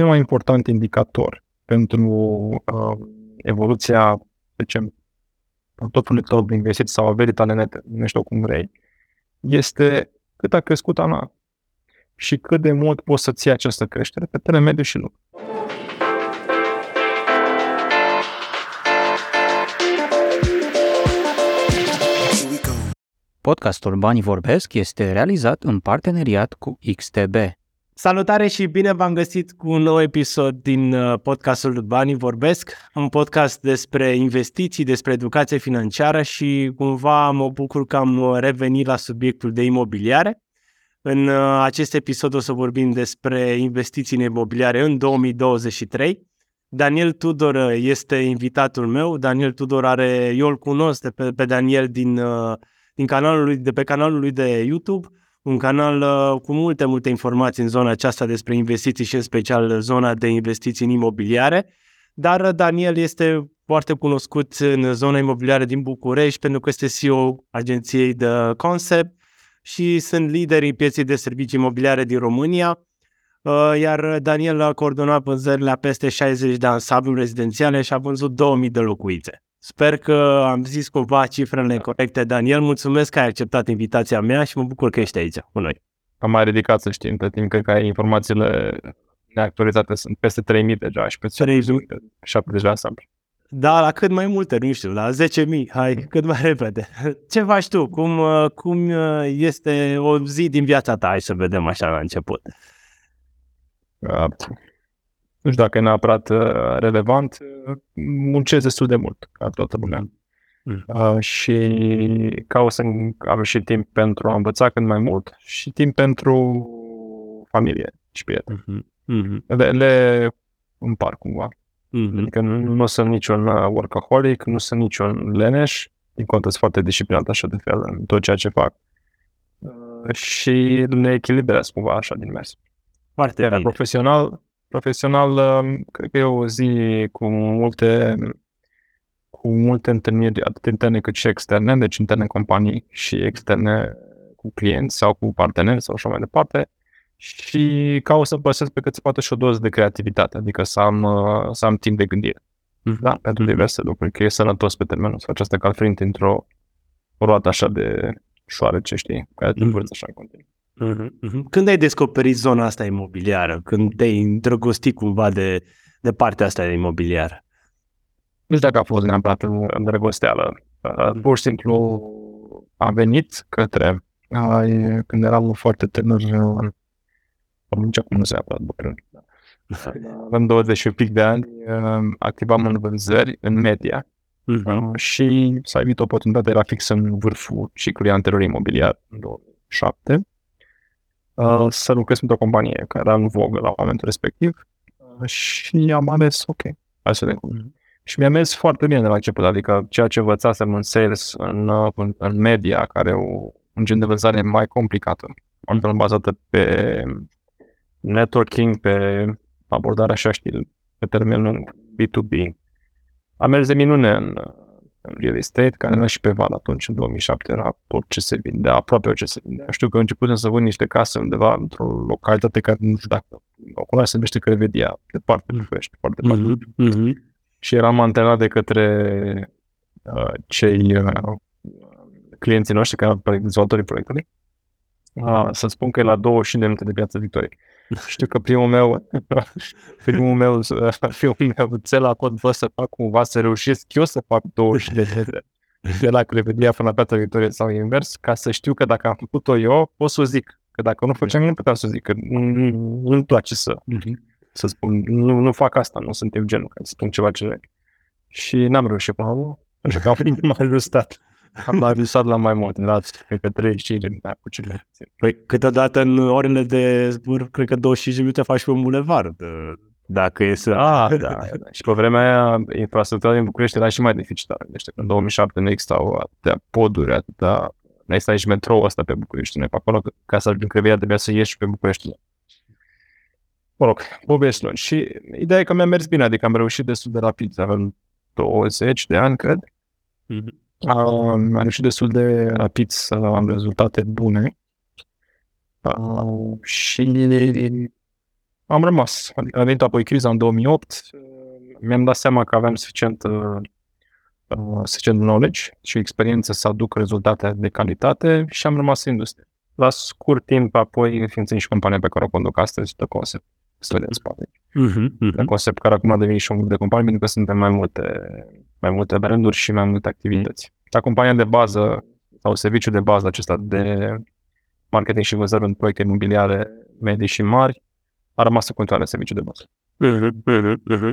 cel mai important indicator pentru uh, evoluția, de ce, portofoliului tău de investiții sau averii tale nete, nu știu cum vrei, este cât a crescut anual și cât de mult poți să ții această creștere pe termen mediu și lung. Podcastul Banii Vorbesc este realizat în parteneriat cu XTB. Salutare și bine v-am găsit cu un nou episod din uh, podcastul Banii Vorbesc, un podcast despre investiții, despre educație financiară și cumva mă bucur că am revenit la subiectul de imobiliare. În uh, acest episod o să vorbim despre investiții în imobiliare în 2023. Daniel Tudor uh, este invitatul meu. Daniel Tudor are, eu îl cunosc de pe, pe Daniel din, din canalul lui, de pe canalul lui de YouTube un canal uh, cu multe, multe informații în zona aceasta despre investiții și în special zona de investiții în imobiliare. Dar uh, Daniel este foarte cunoscut în zona imobiliară din București pentru că este CEO agenției de Concept și sunt liderii pieței de servicii imobiliare din România. Uh, iar Daniel a coordonat vânzările la peste 60 de ansambluri rezidențiale și a vândut 2000 de locuințe. Sper că am zis cumva cifrele corecte, Daniel. Mulțumesc că ai acceptat invitația mea și mă bucur că ești aici cu noi. Am mai ridicat să știm, între timp cred că ai informațiile neactualizate sunt peste 3000 deja și peste 3000 70 de ansamblu. Da, la cât mai multe, nu știu, la 10.000, hai, cât mai repede. Ce faci tu? Cum, cum este o zi din viața ta? Hai să vedem așa la început. Uh, nu știu dacă e neapărat uh, relevant, uh, muncesc destul de mult, ca toată lumea. Mm. Uh, și caut să am și timp pentru a învăța cât mai mult și timp pentru familie și prieteni. Mm-hmm. Mm-hmm. Le, le împar cumva. Mm-hmm. Adică nu, nu sunt niciun uh, workaholic, nu sunt niciun leneș, din contă sunt foarte disciplinat așa de fel în tot ceea ce fac. Uh, și ne echilibrez cumva așa din mers. Foarte Iar bine. profesional, Profesional, um, cred că e o zi cu multe, cu multe întâlniri, atât interne cât și externe, deci interne companii și externe cu clienți sau cu parteneri sau așa mai departe. Și caut să păsesc pe cât se poate și o doză de creativitate, adică să am, uh, să am timp de gândire. Mm. Da, pentru diverse lucruri, că e sănătos pe termenul să faci asta ca într-o roată așa de șoarece, știi, care te mm. așa în continuu. Uh-huh, Când ai descoperit zona asta imobiliară? Când te-ai îndrăgostit cumva de, de partea asta imobiliară? Nu știu dacă a fost neapărat îndrăgosteală. Uh, pur și simplu a venit către, uh, când eram foarte tânăr, uh, am nici acum nu se află bătrân. Avem 20 pic de ani, uh, activam în vânzări, în media, uh-huh. și s-a evit oportunitatea, era fix în vârful ciclului anterior imobiliar, în 2007 uh, să lucrez într-o companie care era în vogă la momentul respectiv uh, și am ales, ok, hai să vedem cum. Și mi-a mers foarte bine de la început, adică ceea ce învățasem în sales, în, uh, în, în media, care e o, un gen de vânzare mai complicată, altfel bazată pe networking, pe abordarea așa, știi, pe termen lung, B2B. A mers de minune în, în real estate, care era și pe val atunci, în 2007, era tot ce se vindea, aproape orice se vindea. Știu că început să vând niște case undeva într-o localitate care nu știu dacă acolo se numește Crevedia, departe, nu știu, foarte departe. Mm-hmm. Și eram antrenat de către uh, cei uh, clienții noștri, care erau dezvoltatorii proiectului, uh, să spun că e la 25 de minute de viață Victoriei. Știu că primul meu, primul meu, primul meu cel a fost să fac cumva să reușesc eu să fac 20 de zile de la Crevedia până la Piața Victorie sau invers, ca să știu că dacă am făcut-o eu, pot să o zic. Că dacă nu făceam, nu puteam să zic, că nu-mi place să, să spun, nu, nu fac asta, nu sunt eu genul care să spun ceva ce... Și n-am reușit până la urmă, pentru că am mai ajustat. Am avisat la mai mult, la cred că 35 de minute puțin. Păi câteodată în orele de zbur, cred că 25 de minute faci pe un bulevard. Dacă e să... Ah, da, da. Și pe vremea aia, infrastructura din București era și mai deficitară. Deci în 2007 nu existau atâtea poduri, atâtea... Nu exista nici metrou ăsta pe București. Noi pe acolo, ca să ajungi în Crevia, trebuia să ieși pe București. Mă rog, povești lungi. Și ideea e că mi-a mers bine, adică am reușit destul de rapid. Avem 20 de ani, cred. Mm-hmm am reușit destul de rapid să am rezultate bune uh, și am rămas. Adică a venit apoi criza în 2008, mi-am dat seama că aveam suficient, uh, suficient knowledge și experiență să aduc rezultate de calitate și am rămas în industrie. La scurt timp, apoi, înființând și compania pe care o conduc astăzi, The Concept, stări în spate. Uh-huh, uh-huh. The Concept, care acum a devenit și un grup de companii, pentru că suntem mai multe, mai multe branduri și mai multe activități. La compania de bază sau serviciul de bază acesta de marketing și vânzări în proiecte imobiliare medii și mari, a rămas în continuare serviciul de bază. Uh-huh, uh-huh, uh-huh.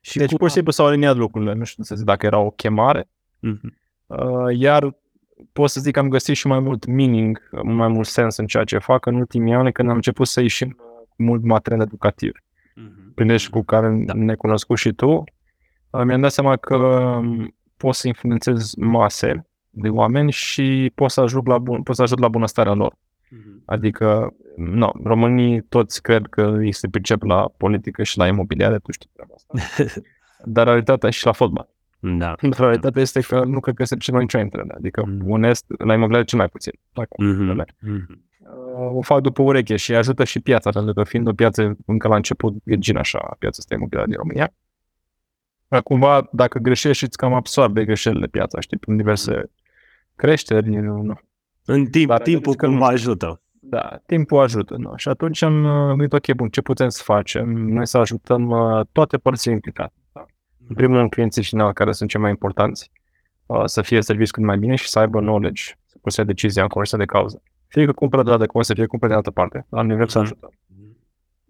Și deci, pur și simplu s-au aliniat lucrurile. Nu știu să zic dacă era o chemare. Uh-huh. Uh, iar pot să zic că am găsit și mai mult meaning, mai mult sens în ceea ce fac în ultimii ani, când am început să ieșim cu mult material educativ. Uh-huh. Prin deci cu care da. ne cunoscut și tu, uh, mi-am dat seama că um, pot să influențez mase de oameni și pot să ajut la, bun, pot să ajut la bunăstarea lor. Uh-huh. Adică, no, românii toți cred că ei se pricep la politică și la imobiliare, tu știi treaba asta. Dar realitatea și la fotbal. Da. Dar realitatea este că nu cred că se pricep nicio dintre ele. Adică, mm-hmm. onest, la imobiliare cel mai puțin. Mm-hmm. Mm-hmm. O fac după ureche și ajută și piața, pentru că fiind o piață încă la început, virgin așa, piața asta imobiliară din România. Cumva, dacă greșești, îți cam absorbe greșelile piața, știi, prin diverse creșteri. Nu. În timp, Dar timpul cum nu ajută. Da, timpul ajută. Nu? Și atunci am uh, gândit, ok, bun, ce putem să facem? Noi să ajutăm uh, toate părțile implicate. Da? În primul rând, clienții finali, care sunt cei mai importanți, uh, să fie serviciu cât mai bine și să aibă knowledge, să poată decizia în conversa de cauză. Fie că cumpără de la de să fie cumpără de altă parte, la nivel să ajutăm.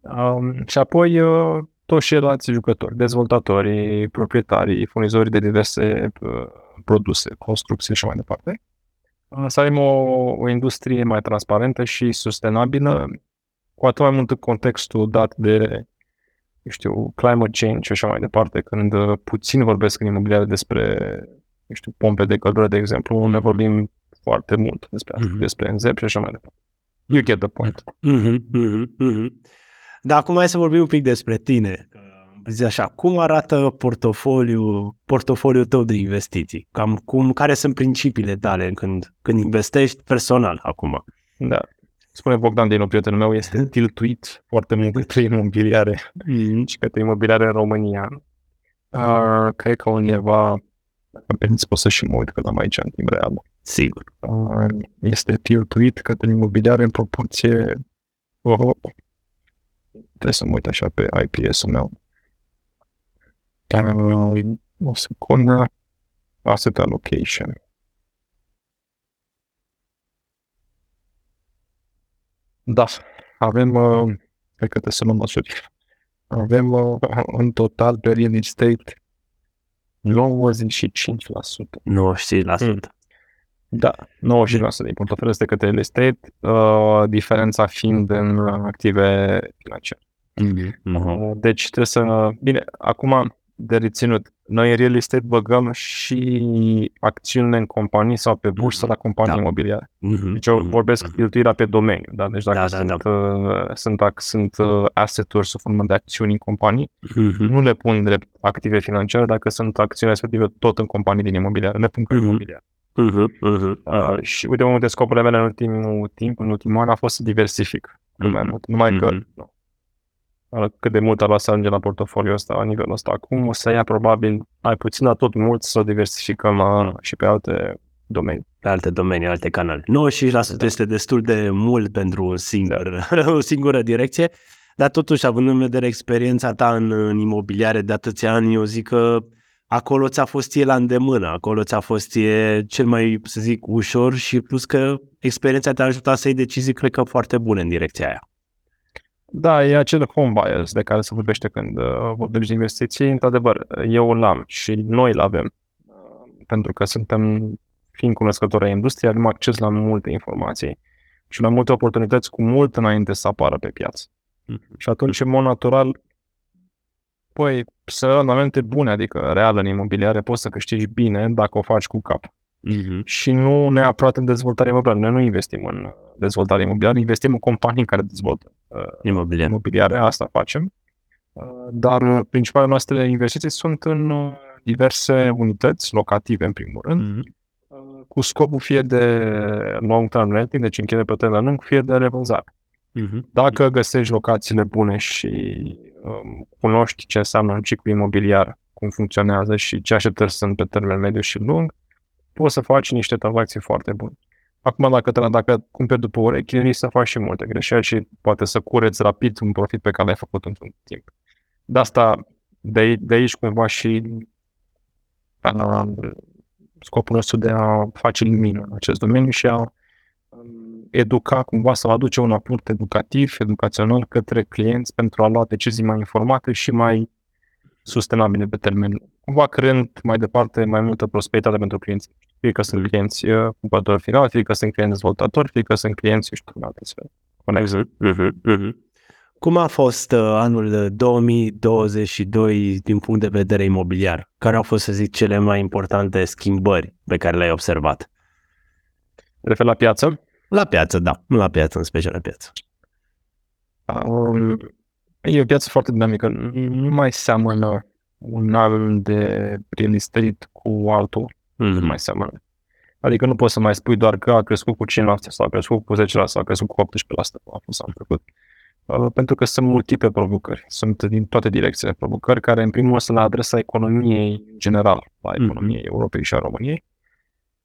Um, și apoi uh, toți ceilalți jucători, dezvoltatorii, proprietarii, furnizorii de diverse uh, produse, construcții și mai departe să avem o, o industrie mai transparentă și sustenabilă, cu atât mai mult în contextul dat de, eu știu, climate change și așa mai departe, când uh, puțin vorbesc în imobiliare despre, eu știu, pompe de căldură, de exemplu, unde vorbim foarte mult despre asta, mm-hmm. despre NZEP și așa mai departe. You get the point. Mm-hmm, mm-hmm, mm-hmm. Dar acum hai să vorbim un pic despre tine zic așa, cum arată portofoliul, portofoliul tău de investiții? Cam cum, care sunt principiile tale când, când investești personal acum? Da. Spune Bogdan din prietenul meu, este tiltuit foarte mult către imobiliare mm. și către imobiliare în România. Uh, cred că undeva, dacă permiți, pot să și mă uit că am aici în timp real. Sigur. Uh, este tiltuit către imobiliare în proporție... Oh, trebuie să mă uit așa pe IPS-ul meu. Uh, o secundă. Asset allocation. Da, avem, uh, cred că trebuie să luăm măsuri. Avem uh, în total pe real estate 95%. 95%. Mm. Da, 95% din portofel este către real estate, uh, diferența fiind în active financiare. Mm-hmm. Deci trebuie să... Bine, acum de reținut. Noi în real estate băgăm și acțiunile în companii sau pe bursă la companii da. imobiliare. Mm-hmm. Deci eu vorbesc mm-hmm. cheltuirea pe domeniu. Da? Deci dacă da, sunt, da, da. Uh, sunt, sunt uh, asset-uri sub formă de acțiuni în companii, mm-hmm. nu le pun drept active financiare dacă sunt acțiuni respective tot în companii din imobiliare. Le pun ca mm-hmm. imobiliare. Uh-huh, uh-huh. Uh, și uite, unul dintre scopurile mele în ultimul timp, în ultimul an, a fost să diversific. Mm-hmm. Mai mult. Numai mm-hmm. că nu, cât de mult ar lua să ajunge la portofoliul ăsta, la nivelul ăsta. Acum o să ia probabil mai puțin, dar tot mult să o diversificăm la, și pe alte domenii. Pe alte domenii, alte canale. 95% da. este destul de mult pentru un singur, da. o singură direcție, dar totuși, având în vedere experiența ta în, în imobiliare de atâția ani, eu zic că acolo ți-a fost e la îndemână, acolo ți-a fost e cel mai, să zic, ușor și plus că experiența te-a ajutat să iei decizii, cred că, foarte bune în direcția aia. Da, e acel home bias de care se vorbește când uh, vorbim de investiții. Într-adevăr, eu îl am și noi îl avem. Uh, pentru că suntem, fiind cunoscători ai industriei, avem acces la multe informații și la multe oportunități cu mult înainte să apară pe piață. Mm-hmm. Și atunci, în mod natural, păi, să momente bune, adică real în imobiliare, poți să câștigi bine dacă o faci cu cap. Mm-hmm. Și nu neapărat în dezvoltare imobiliară. Noi nu investim în dezvoltare imobiliară, investim în companii care dezvoltă uh, imobiliare. imobiliare, asta facem. Uh, dar uh, principalele noastre investiții sunt în uh, diverse unități locative, în primul rând, mm-hmm. uh, cu scopul fie de long-term renting, deci închide pe termen lung, fie de revânzare. Mhm. Dacă găsești locațiile bune și um, cunoști ce înseamnă un ciclu imobiliar, cum funcționează și ce așteptări sunt pe termen mediu și lung, poți să faci niște tranzacții foarte bune. Acum, dacă, te, dacă cumperi după urechi, risci să faci și multe greșeli și poate să cureți rapid un profit pe care l-ai făcut într-un timp. De asta, de, aici, de aici cumva și uh, scopul nostru de a face lumină în acest domeniu și a um, educa cumva sau aduce un aport educativ, educațional către clienți pentru a lua decizii mai informate și mai sustenabile pe termen lung. Cumva creând mai departe mai multă prosperitate pentru clienți. Fie că sunt clienți uh, cumpărători finali, fie că sunt clienți dezvoltatori, fie că sunt clienți, știu, în alte sfere. Mhm, mhm, mhm. Cum a fost uh, anul 2022 din punct de vedere imobiliar? Care au fost, să zic, cele mai importante schimbări pe care le-ai observat? Refer la piață? La piață, da. La piață, în special la piață. Um, e o piață foarte dinamică. Nu mai seamănă un an de real estate cu altul. Mm-hmm. Nu mai seamănă. Adică nu poți să mai spui doar că a crescut cu 5% sau a crescut cu 10% sau a crescut cu 18% a fost anul trecut. Uh, pentru că sunt multiple provocări. Sunt din toate direcțiile provocări care, în primul rând, sunt la adresa economiei general, la mhm. economiei mm. Europei și a României.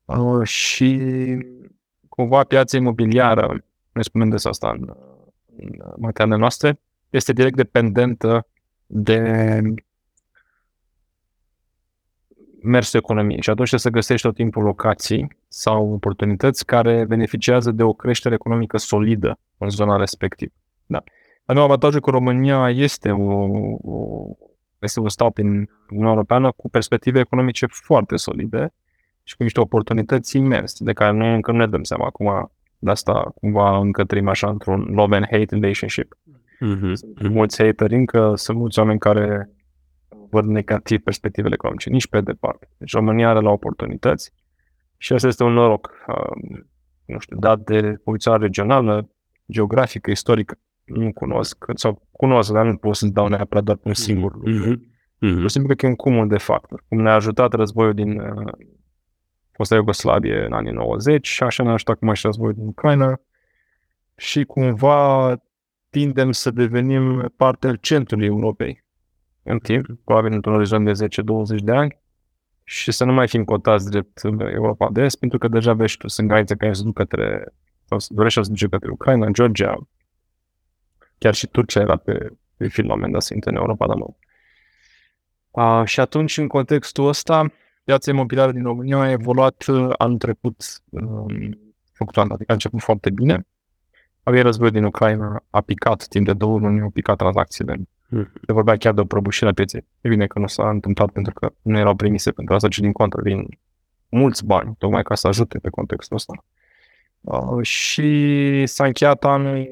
Uh, și cumva piața imobiliară, noi spunem des asta în, în materialele noastre, este direct dependentă de mersul economiei și atunci trebuie să găsești tot timpul locații sau oportunități care beneficiază de o creștere economică solidă în zona respectivă. Da. Dar meu avantajul că România este, o, o, este un stat din Uniunea Europeană cu perspective economice foarte solide și cu niște oportunități imense, de care noi încă nu ne dăm seama. Acum, de asta cumva încă trăim așa într-un love and hate relationship. Mm-hmm. Sunt mulți hateri încă, sunt mulți oameni care văd negativ perspectivele economice, nici pe departe. Deci România are la oportunități și asta este un noroc, uh, nu știu, dat de poziția regională, geografică, istorică, nu cunosc, sau cunosc, dar nu pot să-ți dau neapărat doar un singur lucru. Mm-hmm. Mm-hmm. Pur și simplu că e un cumul de factori. Cum ne-a ajutat războiul din uh, fosta Iugoslavie în anii 90 și așa ne-a ajutat cum și războiul din Ucraina și cumva tindem să devenim parte al centrului Europei în timp, probabil într-un orizont de 10-20 de ani și să nu mai fim cotați drept Europa de Est, pentru că deja vezi tu, sunt granițe care se duc către, sau se dorește să se duce către Ucraina, Georgia, chiar și Turcia era pe, pe film la un moment dat să intre în Europa de nou. A, și atunci, în contextul ăsta, piața imobiliară din România a evoluat uh, anul trecut um, fluctuant, adică a început foarte bine. Avea război din Ucraina, a picat timp de două luni, au picat tranzacțiile. Mm. Se vorbea chiar de o prăbușire a pieței. E bine că nu s-a întâmplat pentru că nu erau premise pentru asta, ci din contră vin mulți bani, tocmai ca să ajute pe contextul ăsta. Uh, și s-a încheiat anul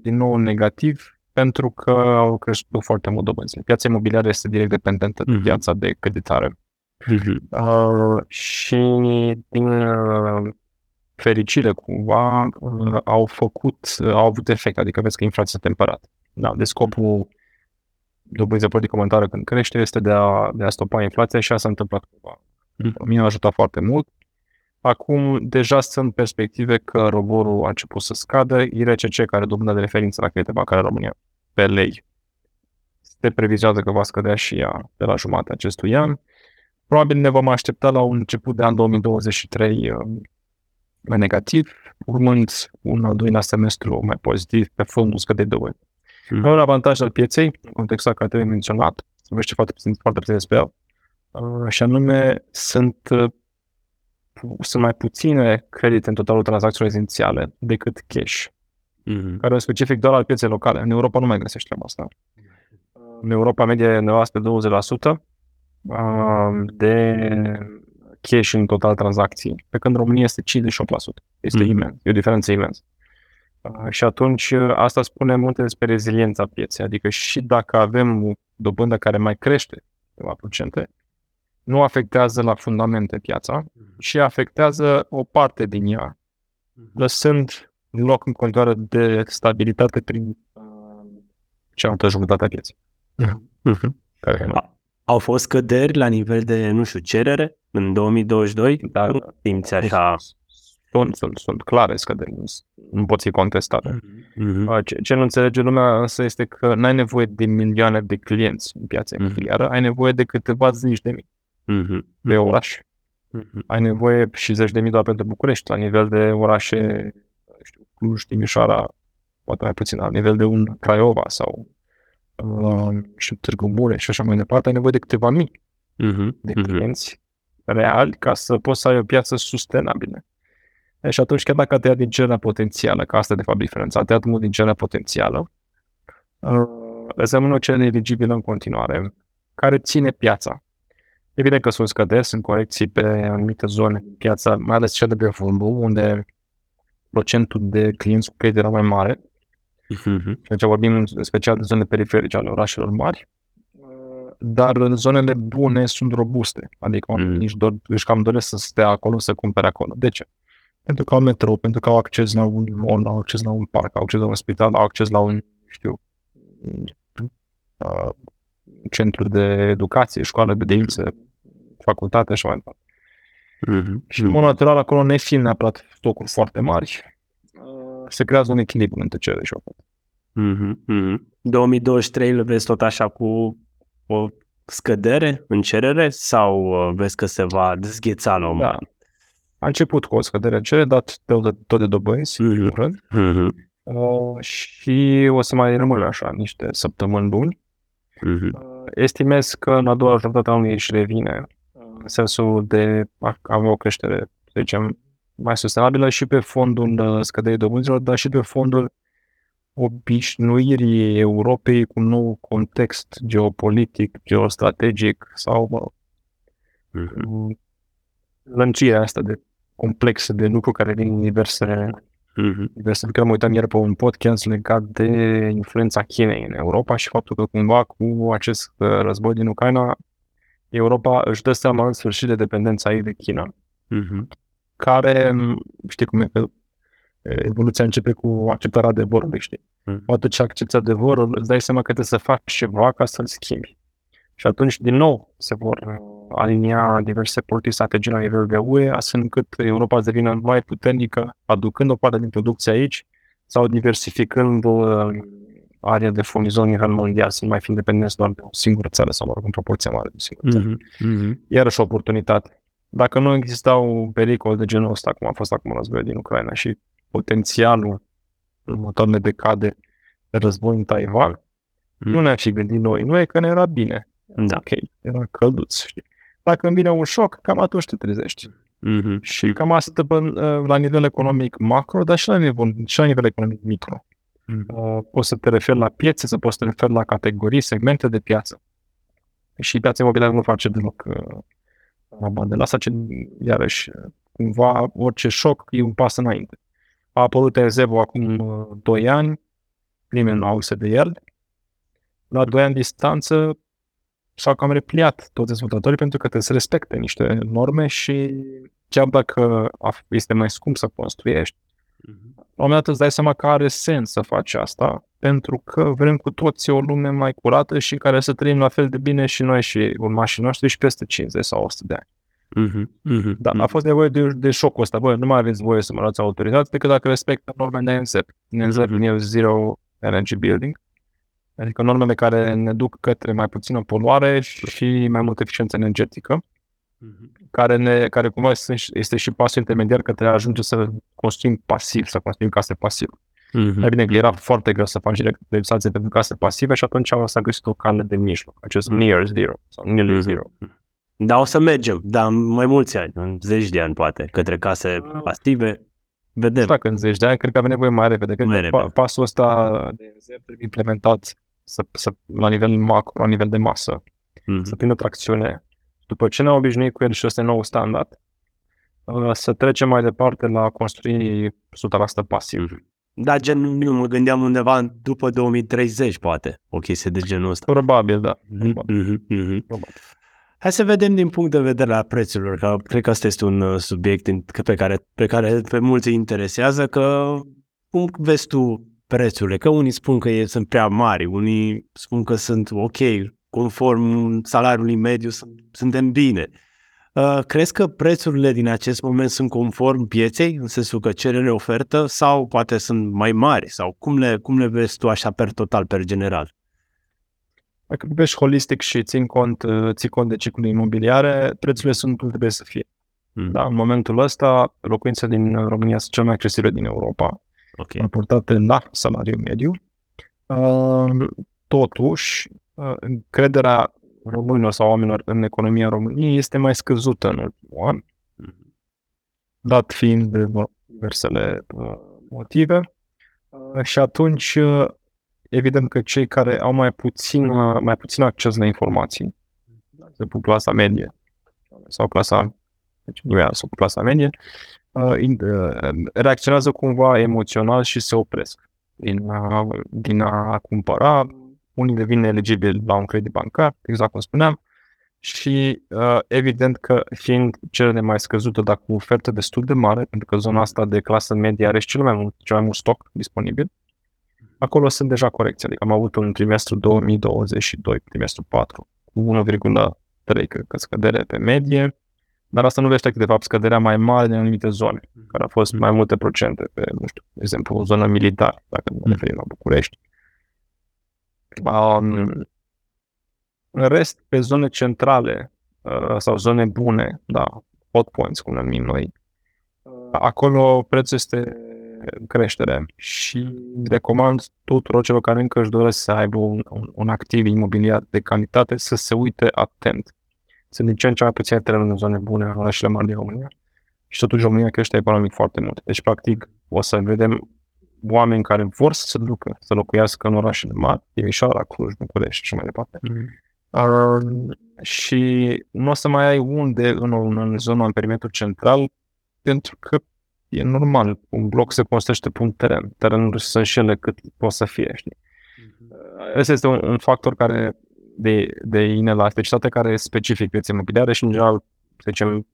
din nou negativ pentru că au crescut foarte mult dobânzile. Piața imobiliară este direct dependentă de mm-hmm. piața de creditare. Mm-hmm. Uh, și din uh, fericire cumva uh, au făcut, uh, au avut efect, adică vezi că inflația s-a temperat. Da, de scopul dobânzile politică monetară când crește este de a, de a stopa inflația și asta s-a întâmplat cumva. Mm-hmm. Mie a ajutat foarte mult Acum deja sunt perspective că roborul a început să scadă, IRCC, care dobândă de referință la credite bancare în România, pe lei, se previzionează că va scădea și ea de la jumătatea acestui an. Probabil ne vom aștepta la un început de an 2023 uh, mai negativ, urmând un al doilea semestru mai pozitiv pe fondul scăderii de dobândi. Hmm. Un avantaj al pieței, în contextul care trebuie menționat, se vorbește foarte, foarte puțin despre el, uh, și anume sunt uh, sunt mai puține credite în totalul tranzacțiilor esențiale decât cash, mm-hmm. care e specific doar al pieței locale. În Europa nu mai găsești treaba asta. În Europa media e undeva pe 20% de cash în total tranzacții, pe când în România este 58%. Este mm-hmm. imens, e o diferență imensă. Și atunci asta spune multe despre reziliența pieței, adică și dacă avem o dobândă care mai crește câteva procente, nu afectează la fundamente piața și afectează o parte din ea, lăsând loc în continuare de stabilitate prin uh, cealaltă jumătate a pieței. Uh-huh. Au fost scăderi la nivel de, nu știu, cerere în 2022? Da, simți așa? Ton, sunt, sunt clare scăderi, nu, nu pot fi contestate. Mhm. Uh, Ce, ce nu înțelege lumea însă este că n-ai nevoie de milioane de clienți în piața Mhm. imobiliară, ai nevoie de câteva zeci de mii Mhm. de oraș. Mhm. Ai nevoie și zeci de mii doar pentru București, la nivel de orașe, știu, Cluj, Timișoara, poate mai puțin, la nivel de un Craiova sau uh, și Târgu Mureș și așa mai departe, ai nevoie de câteva mii Mhm. de Mhm. clienți reali ca să poți să ai o piață sustenabilă. E, și atunci, chiar dacă a tăiat din cererea potențială, că asta e de fapt diferența, a tăiat mult din cererea potențială, uh, îți rămâne o cerere eligibilă în continuare, care ține piața. Evident că sunt scăderi, sunt corecții pe anumite zone din piața, mai ales cea de pe fundul, unde procentul de clienți cu credit era mai mare, Mhm. și aici vorbim în special de zone periferice ale orașelor mari, uh, dar zonele bune sunt robuste, adică Mm. oamenii își, dor, își cam doresc să stea acolo, să cumpere acolo. De ce? Pentru că au metrou, pentru că au acces la un mall, au acces la un parc, au acces la un spital, au acces la un, știu, uh, centru de educație, școală de deință, facultate și mai departe. Mhm. Și în mod natural, acolo, nefiind neapărat stocuri foarte mari, uh, se creează un echilibru între cerere și ofertă. Mhm. Mhm. 2023 îl vezi tot așa cu o scădere în cerere sau uh, vezi că se va dezgheța la un Da. Moment? A început cu o scădere în cerere, dat tot de, tot de dobânzi, în Mhm. primul rând, Mhm. uh, și o să mai rămână așa niște săptămâni buni. Mhm. Uh, estimez că în a doua jumătate a anului își revine, uh, în sensul de a avea o creștere, să zicem, mai sustenabilă și pe fondul uh, scăderii dobânzilor, dar și pe fondul obișnuirii Europei cu un nou context geopolitic, geostrategic sau mă, Mhm. lăncirea asta de complexe de lucruri care vin din diverse, Mhm. diverse lucruri. Mă uitam ieri pe un podcast legat de influența Chinei în Europa și faptul că cumva cu acest uh, război din Ucraina, Europa își dă seama în sfârșit de dependența ei de China, Mhm. care, m, știi cum e, că e, evoluția începe cu acceptarea adevărului, știi? Mhm. Odată ce accepti adevărul, îți dai seama că trebuie să faci ceva ca să-l schimbi. Și atunci, din nou, se vor uh, alinia diverse politici strategii la nivel de UE, astfel încât Europa să devină mai puternică, aducând o parte din producție aici sau diversificând uh, area de furnizori în nivel mondial, să nu mai fim dependenți doar de o singură țară sau, mă rog, în proporție mare de o singură țară. Mhm. Mhm. Iarăși o oportunitate. Dacă nu exista un pericol de genul ăsta, cum a fost acum războiul din Ucraina și potențialul în următoarele decade de război în Taiwan, Mm. nu ne-am fi gândit noi. Nu e că ne era bine. Da. Ok, era călduț, știi. Dacă îmi vine un șoc, cam atunci te trezești. Mhm. Și cam asta pe, uh, la nivel economic macro, dar și la nivel, și la nivel economic micro. Mhm. Uh, Poți să te referi la piețe, să poți să te referi la categorii, segmente de piață. Și piața imobiliară nu face deloc uh, abandel. Asta ce, iarăși, uh, cumva, orice șoc e un pas înainte. A apărut Erzevo acum uh, 2 ani, nimeni nu auze de el. La 2 ani distanță s-au cam repliat toți dezvoltatorii pentru că trebuie să respecte niște norme și chiar dacă a- este mai scump să construiești, Mhm. la un moment dat îți dai seama că are sens să faci asta, pentru că vrem cu toții o lume mai curată și în care să trăim la fel de bine și noi și urmașii noștri și peste 50 sau 100 de ani. Mhm. Mhm. Dar a fost nevoie de, de șocul ăsta. Băi, nu mai aveți voie să mă luați autorizați decât dacă respectă normele NZEP. NZEP Mhm. Near Zero Energy Building. Adică normele care ne duc către mai puțină poluare și mai multă eficiență energetică, Mhm. care, ne, care cumva este, este și pasul intermediar către a ajunge să construim pasiv, să construim case pasive. Mhm. Evident că era foarte greu să faci direct legislație pentru case pasive și atunci s-a găsit o cale de mijloc, acest Mhm. near zero sau nearly Mhm. zero. Dar o să mergem, dar în mai mulți ani, în zeci de ani poate, către case pastive. Vedem. Nu știu dacă în zeci de ani, cred că avem nevoie mai repede. Cred Mai că repede. pa- pasul ăsta de NZEP trebuie implementat să, să, la nivel macro, la nivel de masă, Mhm. să prindă tracțiune. După ce ne-am obișnuit cu el și ăsta e nou standard, uh, să trecem mai departe la a construi 100% pasiv. Mhm. Da, gen, nu mă gândeam undeva în- după 2030, poate, o chestie de genul ăsta. Probabil, da. Mhm. Mhm. Mhm. Probabil. Hai să vedem din punct de vedere al prețurilor, că cred că asta este un uh, subiect in- că pe care, pe care pe mulți îi interesează, că cum vezi tu prețurile? Că unii spun că e, sunt prea mari, unii spun că sunt ok, conform salariului mediu sunt, suntem bine. Uh, crezi că prețurile din acest moment sunt conform pieței, în sensul că cerere ofertă, sau poate sunt mai mari? Sau cum le, cum le vezi tu așa per total, per general? Dacă privești holistic și țin cont, uh, ții cont de ciclul imobiliare, prețurile sunt cum trebuie să fie. Mm. Da, în momentul ăsta, locuințele din România sunt cel mai accesibile din Europa, okay. raportate la salariul mediu. Uh, totuși, uh, încrederea românilor sau oamenilor în economia României este mai scăzută în ultimul an, mm. dat fiind de diversele motive. Și atunci evident că cei care au mai puțin, mai puțin acces la informații, de exemplu clasa medie sau clasa, deci nu e sau clasa medie, uh, uh, reacționează cumva emoțional și se opresc din a, din a cumpăra. Unii devin eligibili la un credit bancar, exact cum spuneam, și uh, evident că fiind cerere mai scăzută, dar cu ofertă destul de mare, pentru că zona asta de clasă medie are și cel mai mult, cel mai mult stoc disponibil, acolo sunt deja corecții. Adică am avut un trimestru 2022, trimestru 4, cu 1,3 cred că scădere pe medie, dar asta nu vește că de fapt scăderea mai mare din anumite zone, mm. care a fost mai multe procente pe, nu știu, de exemplu, o zonă militară, dacă ne referim la București. Um, în rest, pe zone centrale uh, sau zone bune, da, hot points, cum le numim noi, uh, acolo prețul este creștere și recomand tuturor celor care încă își doresc să aibă un, un, un activ imobiliar de calitate să se uite atent. Sunt din ce în ce mai puține terenuri în zone bune în orașele mari din România și totuși România crește economic foarte mult. Deci, practic, o să vedem oameni care vor să se ducă să locuiască în orașele mari, Timișoara, Cluj, București și mai departe. Mm. Uh, și nu o să mai ai unde în, în zona, în perimetrul central, pentru că e normal. Un bloc se construiește pe un teren. Terenul sunt și ele cât pot să fie, știi? Uh-huh. Ăsta este un, un factor care de, de inelasticitate care e specific pieței imobiliare și, în general, să zicem,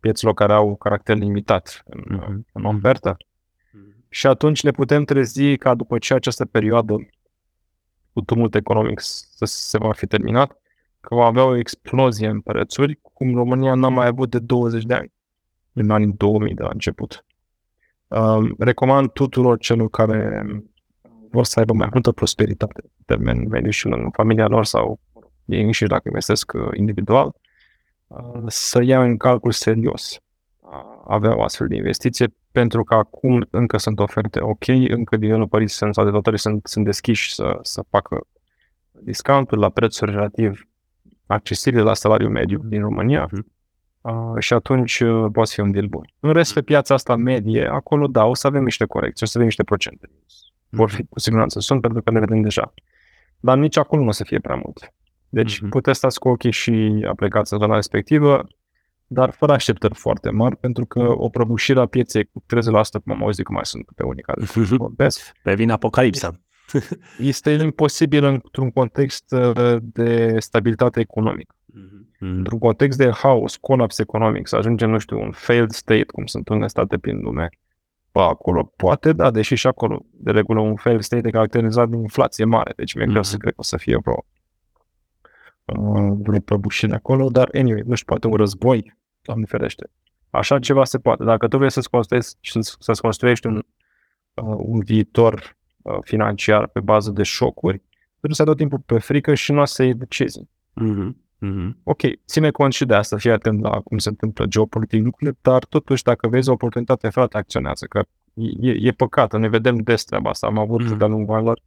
piețelor care au caracter limitat în, uh-huh. în ofertă. Uh-huh. Și atunci ne putem trezi ca după ce această perioadă cu tumult economic să se va fi terminat, că va avea o explozie în prețuri, cum România n-a mai avut de 20 de ani în anii 2000 de la început. Uh, recomand tuturor celor care vor să aibă mai multă prosperitate în termen mediu și în familia lor sau ei înșiși dacă investesc uh, individual, uh, să ia în calcul serios avea o astfel de investiție, pentru că acum încă sunt oferte ok, încă developerii sunt, sau dezvoltatorii sunt, sunt deschiși să, să facă discounturi la prețuri relativ accesibile la salariul mediu din România. Uh-huh Uh, și atunci uh, poate fi un deal bun. În rest, pe piața asta medie, acolo da, o să avem niște corecții, o să avem niște procente. Vor fi cu siguranță, sunt pentru că ne vedem deja. Dar nici acolo nu o să fie prea mult. Deci uh-huh. puteți stați cu ochii și aplicați în zona respectivă, dar fără așteptări foarte mari, pentru că o prăbușire a pieței cu 30%, cum am auzit că mai sunt pe unii care vorbesc. Pe vin apocalipsa. Este imposibil într-un context uh, de stabilitate economică. Mm-hmm. Într-un context de haos, colaps economic, să ajungem, nu știu, un failed state, cum sunt unele state prin lume, Bă, acolo poate, da, deși și acolo, de regulă, un failed state e caracterizat de inflație mare, deci mi-e mm-hmm. greu să mhm. cred că o să fie vreo, uh, vreo prăbușire acolo, dar anyway, nu știu, poate un război, Doamne ferește. Așa ceva se poate. Dacă tu vrei să-ți construiești, să-ți construiești un, uh, un viitor uh, financiar pe bază de șocuri, trebuie să ai tot timpul pe frică și nu o să iei decizii. Mm-hmm. Mm-hmm. Ok, ține cont și de asta, fii atent la cum se întâmplă geopolitic lucrurile, dar totuși dacă vezi o oportunitate, frate, acționează, că e, e păcat, ne vedem des treaba asta. Am avut mm-hmm. de-a lungul anilor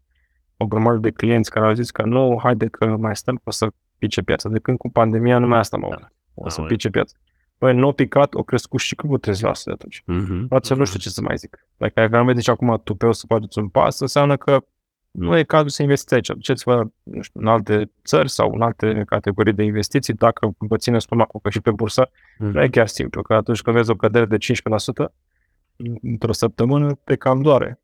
o grămadă de clienți care au zis că nu, haide că mai stăm, o să pice piața. De când cu pandemia, numai asta mă da. O să pice piața. Păi, nu picat, o crescut și cu 30% de atunci. Mm-hmm. Frate, mm-hmm. nu știu ce să mai zic. Dacă ai vrea și acum tupeu să faceți un pas, înseamnă că nu e cazul să investiți aici. Duceți-vă nu știu, în alte țări sau în alte categorii de investiții. Dacă vă ține stomacul că și pe bursă, mm. nu e chiar simplu. Că atunci când vezi o cădere de 15% într-o săptămână, te cam doare.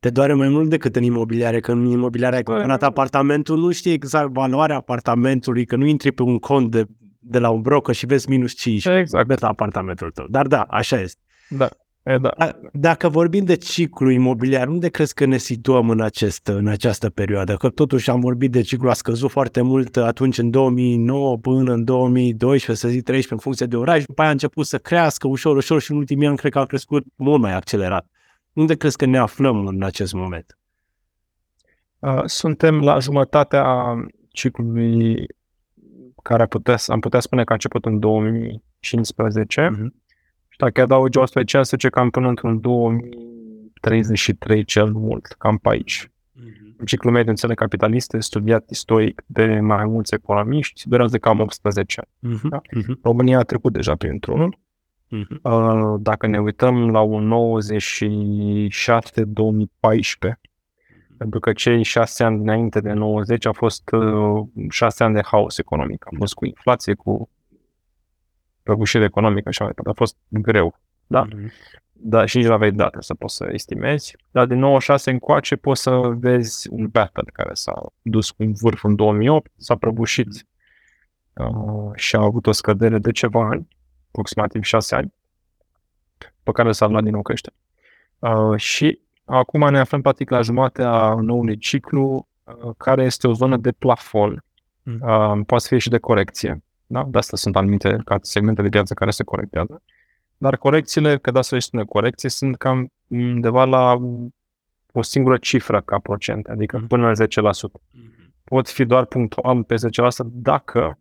Te doare mai mult decât în imobiliare, că în imobiliare ai păi, cumpărat apartamentul, nu știi exact valoarea apartamentului, că nu intri pe un cont de, de la un broker și vezi minus 5 exact. la apartamentul tău. Dar da, așa este. Da. E, da. Da- Dacă vorbim de ciclu imobiliar, unde crezi că ne situăm în, acest, în această perioadă? Că totuși am vorbit de ciclu, a scăzut foarte mult atunci în 2009 până în 2012, să zic 13, în funcție de oraș, după aia a început să crească ușor, ușor și în ultimii ani cred că a crescut mult mai accelerat. Unde crezi că ne aflăm în acest moment? Uh, Suntem la jumătatea ciclului care ar putea, am putea spune că a început în 2015 Mhm. Și dacă adaugi o special, să zice cam până într-un 2033 cel mult, cam pe aici. Ciclul mediu în țările capitaliste, studiat istoric de mai mulți economiști, durează cam 18 ani. Mhm. Da. Mhm. România a trecut deja printr-unul. Mhm. Uh, Dacă ne uităm la un 96-2014, pentru că cei șase ani înainte de 90 au fost uh, șase ani de haos economic. Am fost cu inflație, cu prăbușire economică și așa mai departe. A fost greu. Da. Mhm. Da, și nici nu aveai date să poți să estimezi. Dar din 96 încoace poți să vezi un pattern care s-a dus cu un vârf în 2008, s-a prăbușit uh, și a avut o scădere de ceva ani, aproximativ 6 ani, pe care s-a luat din nou crește. Uh, și acum ne aflăm practic la jumatea noului ciclu, uh, care este o zonă de plafon. Mm. Uh, poate să fie și de corecție. Da? De asta sunt anumite ca segmente de piață care se corectează. Dar corecțiile, că da să le spune corecție, sunt cam undeva la o singură cifră ca procent, adică Mhm. până la 10%. Pot fi doar punctual pe 10% dacă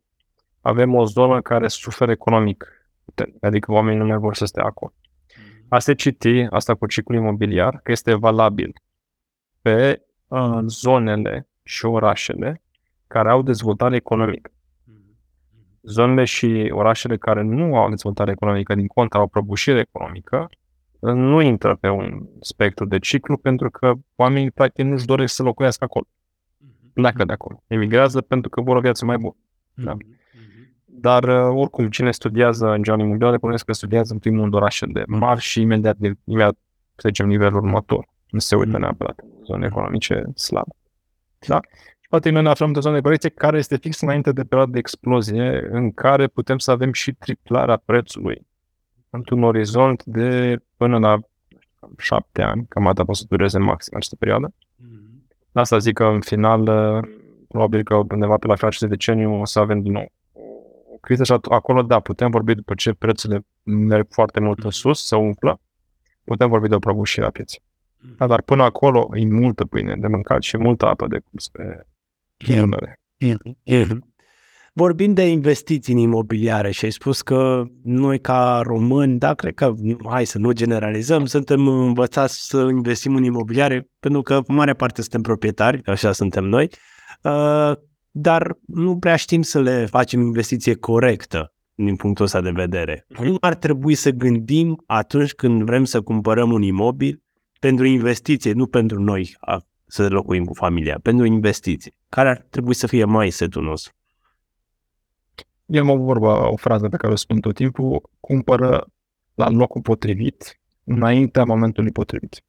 avem o zonă care suferă economic, puternic, adică oamenii nu mai vor să stea acolo. Asta e citi, asta cu ciclul imobiliar, că este valabil pe uh, zonele și orașele care au dezvoltare economică. Zonele și orașele care nu au dezvoltare economică, din contra au prăbușire economică, nu intră pe un spectru de ciclu pentru că oamenii practic nu-și doresc să locuiască acolo. Pleacă de acolo. Emigrează pentru că vor o viață mai bună. Da. Dar uh, oricum, cine studiază în general imobiliar, recunosc că studiază în primul rând orașele mari și imediat, de, imediat să zicem, nivelul următor. Nu se uită Mhm. neapărat în zone economice slabe. Da? Și poate noi ne aflăm într-o zonă de corecție care este fix înainte de perioada de explozie, în care putem să avem și triplarea prețului într-un orizont de până la nu știu, cam șapte ani, cam atât poate să dureze maxim această perioadă. De asta zic că în final, uh, probabil că undeva pe la final acestui deceniu o să avem din nou o criză și at- acolo, da, putem vorbi după ce prețurile merg foarte mult în sus, se umflă, putem vorbi de o prăbușire a pieței. Da, dar până acolo e multă pâine de mâncat și multă apă de curs pe Dunăre. Mhm. Vorbind de investiții în imobiliare și ai spus că noi ca români, da, cred că, hai să nu generalizăm, suntem învățați să investim în imobiliare pentru că în mare parte suntem proprietari, așa suntem noi, uh, dar nu prea știm să le facem investiție corectă din punctul ăsta de vedere. Cum ar trebui să gândim atunci când vrem să cumpărăm un imobil pentru investiție, nu pentru noi a, să locuim cu familia, pentru investiție? Care ar trebui să fie mai setul nostru? Eu am o vorbă, o frază pe care o spun tot timpul, cumpără la locul potrivit, înaintea momentului potrivit.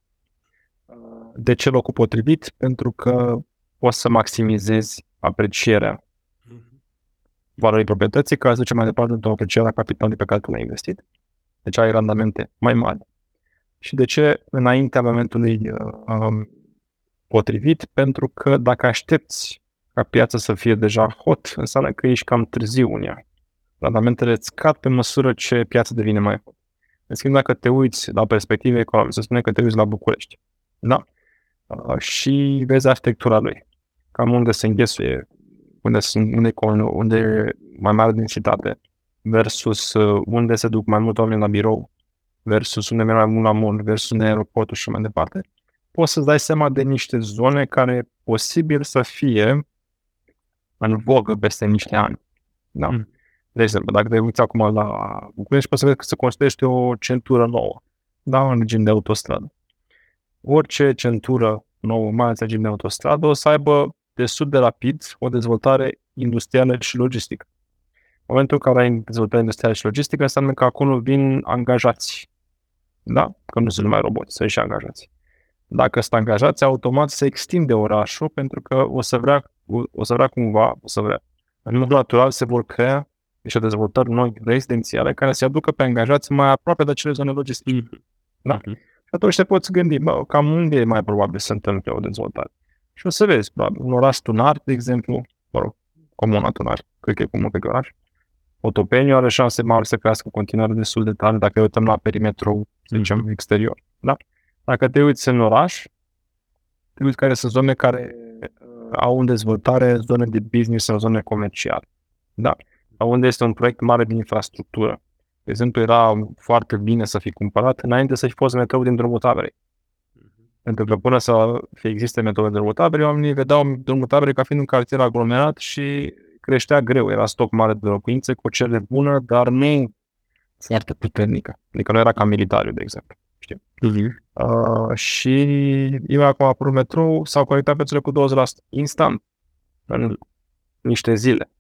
De ce locul potrivit? Pentru că poți să maximizezi aprecierea valorii proprietății care se duce mai departe într-o apreciere a capitalului pe care tu l-ai investit. Deci ai randamente mai mari. Și de ce înaintea momentului uh, um, potrivit? Pentru că dacă aștepți ca piața să fie deja hot, înseamnă că ești cam târziu în ea. Randamentele îți scad pe măsură ce piața devine mai hot. În schimb, dacă te uiți la perspective economice, să spunem că te uiți la București, da? Uh, și vezi arhitectura lui, cam unde se înghesuie, unde, sunt, unde, e- unde e mai mare densitate, versus uh, unde se duc mai mulți oameni la birou, versus unde merg mai mult la mall, versus unde e aeroportul și mai departe, poți să-ți dai seama de niște zone care posibil să fie în vogă peste niște ani. Da. Mm. De exemplu, dacă te uiți acum la București, poți să vezi că se construiește o centură nouă, da, în regim de autostradă. Orice centură nouă, mai ales în regim de autostradă, o să aibă destul de rapid o dezvoltare industrială și logistică. În momentul în care ai dezvoltare industrială și logistică, înseamnă că acolo vin angajați. Da? Că nu sunt numai roboți, sunt și angajați. Dacă sunt angajați, automat se extinde orașul pentru că o să vrea, o, o să vrea cumva, o să vrea. În mod natural se vor crea niște dezvoltări noi rezidențiale care se aducă pe angajați mai aproape de acele zone logistice. Da? Mhm. Și atunci te poți gândi, bă, cam unde e mai probabil să întâmple o dezvoltare. Și o să vezi, probabil, un oraș tunar, de exemplu, mă rog, comuna tunar, cred că e comun pe oraș, Otopeniu are șanse mari să crească în continuare destul de tare dacă ne uităm la perimetru, să zicem, Mhm. exterior. Da? Dacă te uiți în oraș, te uiți care sunt zone care uh, au în dezvoltare zone de business sau zone comerciale. Da? Sau unde este un proiect mare de infrastructură. De exemplu, era foarte bine să fi cumpărat înainte să fi fost metrou din drumul taberei. Pentru că până să fie existe metrou din drumul taberei, oamenii vedeau drumul taberei ca fiind un cartier aglomerat și creștea greu. Era stoc mare de locuințe cu o cerere bună, dar nu foarte puternică. Adică nu era ca militariu, de exemplu. Uh, și imediat acum a apărut metrou, s-au conectat prețurile cu 20% instant, în niște zile.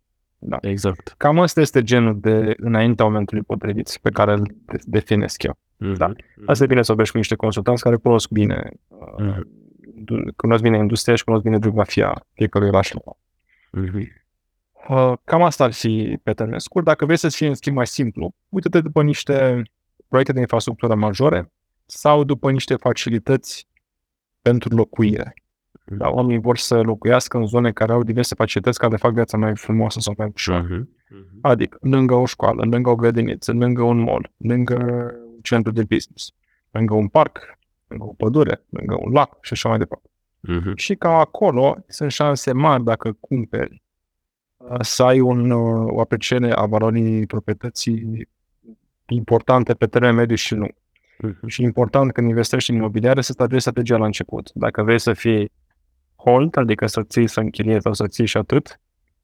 Exact. Cam asta este genul de înaintea momentului potrivit pe care îl de- definesc eu. Da. Asta e bine să vorbești cu niște consultanți care cunosc bine, uh, Mhm. cunosc bine industria și cunosc bine geografia fiecărui oraș. Mhm. Uh, Cam asta ar fi pe termen scurt. Dacă vrei să fie în schimb mai simplu, uite-te după niște proiecte de infrastructură majore sau după niște facilități pentru locuire. Da, oamenii vor să locuiască în zone care au diverse facilități care le fac viața mai frumoasă sau mai ușor. Mhm. Mhm. Adică lângă o școală, lângă o grădiniță, lângă un mall, lângă un centru de business, lângă un parc, lângă o pădure, lângă un lac și așa mai departe. Mhm. Și ca acolo sunt șanse mari dacă cumperi uh, să ai un, uh, o apreciere a valorii proprietății importante pe termen mediu și lung. Mhm. Și important când investești în imobiliare să stabilești strategia la început. Dacă vrei să fii hold, adică să ții să închiriezi sau să ții și atât,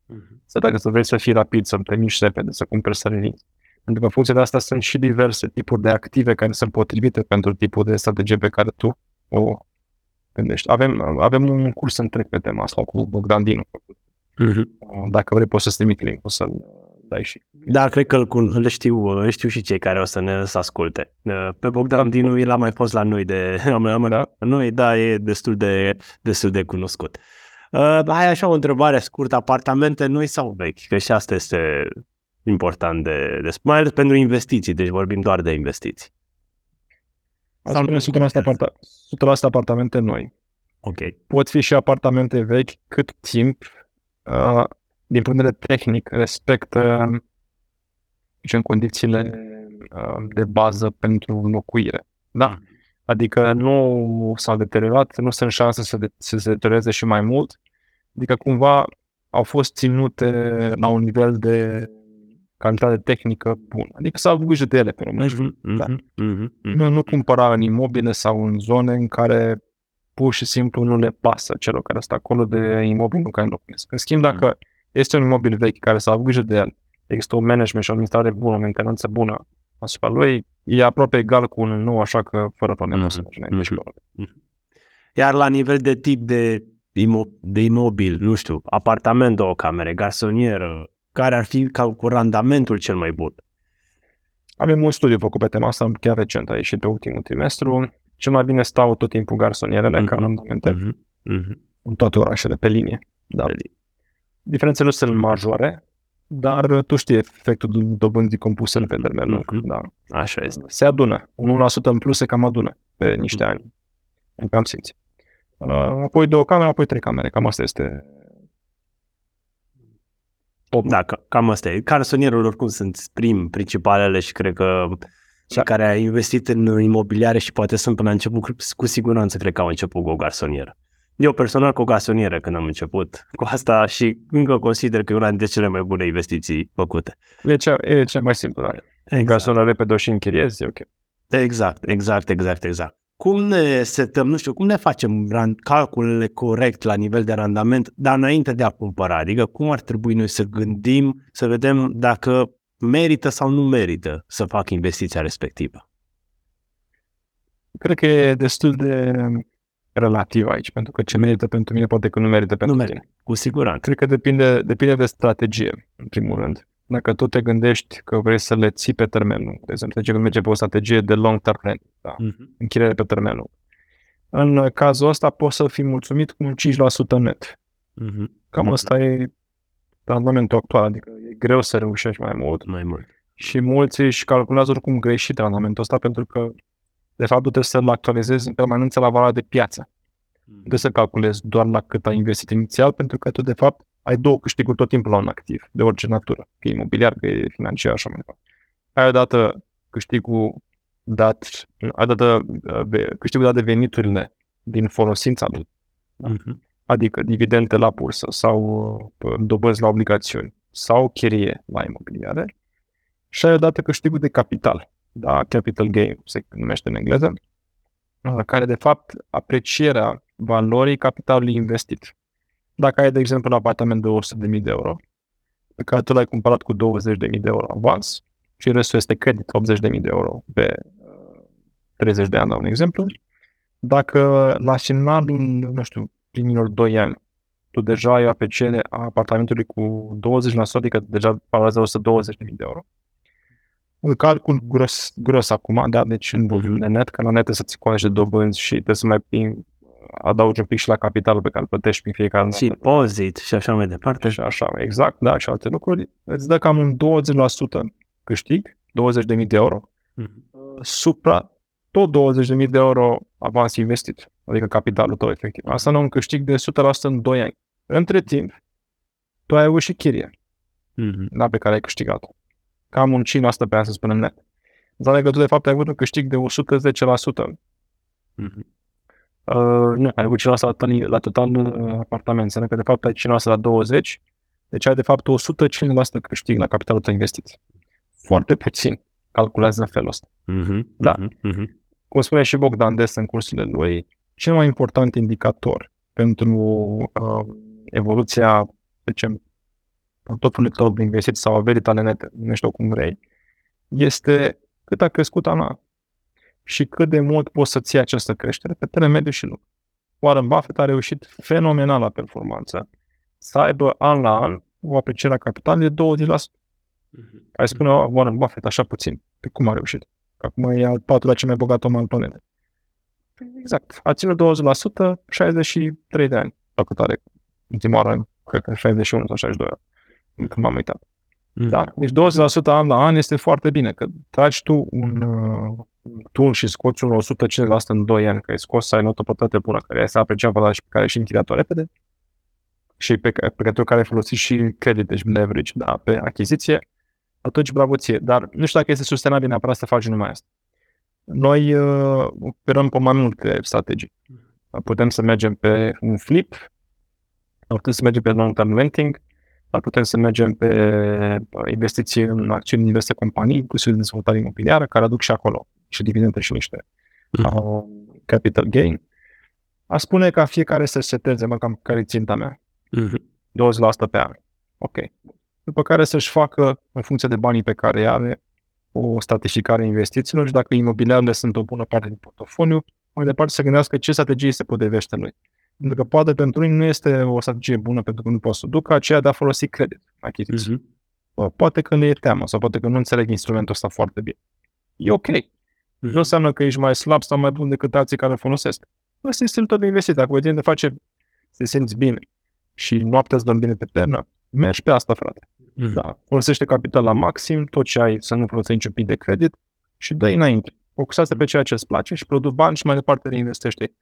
Mhm. sau dacă să vrei să fii rapid, să te miști repede, să cumperi să revii. Pentru că în funcție de asta sunt și diverse tipuri de active care sunt potrivite pentru tipul de strategie pe care tu o gândești. Avem, avem un curs întreg pe tema asta cu Bogdan Dinu. Mhm. Dacă vrei poți să-ți trimit link, o să-l dai și. Da, cred că îl, cun- îl știu, îl știu și cei care o să ne să asculte. Pe Bogdan Dinu, el a mai fost la noi de am, am, Da? la noi, da, e destul de, destul de cunoscut. Uh, hai așa o întrebare scurtă, apartamente noi sau vechi? Că și asta este important de, de mai ales pentru investiții, deci vorbim doar de investiții. Sau Sau- spune 100% aparta- 100% apartamente noi. Ok. Pot fi și apartamente vechi cât timp, uh, din punct de vedere tehnic, respectă zicem, condițiile uh, de bază pentru locuire. Da. Adică nu s-au deteriorat, nu sunt șanse să, de, să se deterioreze și mai mult. Adică cumva au fost ținute la un nivel de calitate tehnică bun. Adică s-au avut grijă de ele pe românești. Mhm. Da. Mhm. Mhm. Nu, nu cumpăra în imobile sau în zone în care pur și simplu nu le pasă celor care sunt acolo de imobilul în care locuiesc. În schimb, dacă este un imobil vechi care s-a avut grijă de el, există un management și o administrare bună, o mentenanță bună asupra lui, e aproape egal cu un nou, așa că fără probleme Mhm. să mergi înainte și Mhm. pe urmă. Iar la nivel de tip de, imo- de imobil, nu știu, apartament, două camere, garsonieră, care ar fi ca cu randamentul cel mai bun? Avem un studiu făcut pe tema asta, chiar recent, a ieșit pe ultimul trimestru. Cel mai bine stau tot timpul garsonierele Mhm. ca randamente Mhm. Mhm. în toate orașele pe linie. Da. Diferențele nu sunt majore, dar tu știi efectul dobândii compuse pe termen lung. Mhm. Da. Așa este. Se adună. 1% în plus se cam adună pe niște ani. În cam simți. Uh, Apoi două camere, apoi trei camere. Cam asta este. Da, ca- cam asta e. Garsonierul oricum sunt prim, principalele și cred că cei Da. care au investit în imobiliare și poate sunt până la început, cu siguranță cred că au început cu o garsonieră. Eu personal cu o garsonieră când am început cu asta și încă consider că e una dintre cele mai bune investiții făcute. E cea, e cea mai simplu. Da. Exact. Ca să repede o și închiriezi, e ok. Exact, exact, exact, exact. Cum ne setăm, nu știu, cum ne facem ran- calculele corect la nivel de randament, dar înainte de a cumpăra? Adică cum ar trebui noi să gândim, să vedem dacă merită sau nu merită să fac investiția respectivă? Cred că e destul de relativ aici, pentru că ce merită pentru mine poate că nu merită pentru Nu tine. merită, cu siguranță. Cred că depinde, depinde de strategie, în primul rând. Dacă tu te gândești că vrei să le ții pe termen lung, de exemplu, că merge pe o strategie de long term rent, da, Mhm. închiriere pe termen lung. În cazul ăsta poți să fii mulțumit cu un 5% net. Mhm. Cam Mhm. ăsta e randamentul actual, adică e greu să reușești mai mult Mai mult. și mulți își calculează oricum greșit randamentul ăsta pentru că de fapt, tu trebuie să-l actualizezi în permanență la valoarea de piață. Nu trebuie să calculezi doar la cât ai investit inițial, pentru că tu, de fapt, ai două câștiguri tot timpul la un activ, de orice natură, că e imobiliar, că e financiar și așa mai departe. Ai odată câștigul dat, ai odată uh, câștigul dat de veniturile din folosința lui, Mhm. adică dividende la bursă sau uh, dobânzi la obligațiuni sau chirie la imobiliare și ai odată câștigul de capital, da, capital gain se numește în engleză, uh, care de fapt aprecierea valorii capitalului investit. Dacă ai, de exemplu, un apartament de 100.000 de euro, pe care tu l-ai cumpărat cu 20.000 de euro avans și restul este credit, 80.000 de euro pe uh, 30 de ani, la un exemplu, dacă la finalul, nu știu, primilor 2 ani, tu deja ai o apreciere a apartamentului cu 20%, adică deja valorează 120.000 de euro, îl calcul gros, gros acum, da, deci în volum de net, că la net trebuie să-ți conești de dobânzi și trebuie să mai prin, adaugi un pic și la capitalul pe care îl plătești prin fiecare Și dată. pozit și așa mai departe. Și așa, exact, da, și alte lucruri, îți dă cam un 20% câștig, 20.000 de euro, Mhm. supra tot 20.000 de euro avans investit, adică capitalul tău efectiv. Asta nu un câștig de 100% în 2 ani. Între timp, tu ai avut și chirie, Mhm. da, pe care ai câștigat. Cam un 5% pe an, să spunem net. Înseamnă că tu, de fapt, ai avut un câștig de 110%. Mhm. Uh, nu, ai avut 5% la total, la total uh, apartament. Înseamnă că, de fapt, ai 5% la 20%, deci ai, de fapt, 105% câștig la capitalul tău investit. Foarte puțin. Calculează în felul ăsta. Mhm. Da. Mhm. Mhm. cum spune și Bogdan des în cursurile lui, cel mai important indicator pentru uh, evoluția, de ce, portofoliului tău de investiții sau averii tale nete, numește-o cum vrei, este cât a crescut anual și cât de mult poți să ții această creștere pe termen mediu și lung. Warren Buffett a reușit fenomenal la performanță să aibă an la an o apreciere a capitalului de 20%. Mhm. Ai spune "Oh, Warren Buffett așa puțin. Pe cum a reușit? Că acum e al patrulea cel mai bogat om al planetei. Exact. A ținut 20%, 63 de ani. La cât are ultima oară, cred că 61 sau 62 ani. Încă m-am uitat. Mhm. Da? Deci 20% an la an este foarte bine, că tragi tu un uh, tun și scoți un 150% în 2 ani, că ai scos să ai notă plătată bună, care este apreciat valoarea și pe care și închiriat-o repede, și pe, ca- pe care, care ai folosit și credit, deci leverage, da, pe achiziție, atunci bravo ție. Dar nu știu dacă este sustenabil neapărat să faci numai asta. Noi uh, operăm pe mai multe strategii. Putem să mergem pe un flip, sau putem să mergem pe long-term renting, dar putem să mergem pe uh, investiții în acțiuni în diverse companii, inclusiv de dezvoltare imobiliară, care aduc și acolo și dividende și niște Mhm. uh, capital gain. A spune ca fiecare să seteze, mă, cam care e ținta mea, Mhm. 20% pe an. Ok. După care să-și facă, în funcție de banii pe care îi are, o stratificare a investițiilor și dacă imobiliarele sunt o bună parte din portofoliu, mai departe să gândească ce strategie se potrivește lui. Pentru că poate pentru unii nu este o strategie bună pentru că nu poate să o ducă, aceea de a folosi credit, achiziții. Mhm. Bă, Poate că le e teamă sau poate că nu înțeleg instrumentul ăsta foarte bine. E ok. Nu înseamnă că ești mai slab sau mai bun decât alții care îl folosesc. Ăsta este tot de investit. Dacă vedem de face, să te simți bine și noaptea îți dă bine pe pernă, mergi pe asta, frate. Mhm. Da. Folosește capital la maxim, tot ce ai, să nu folosești niciun pic de credit și dă înainte. Focusează pe ceea ce îți place și produc bani și mai departe reinvestește.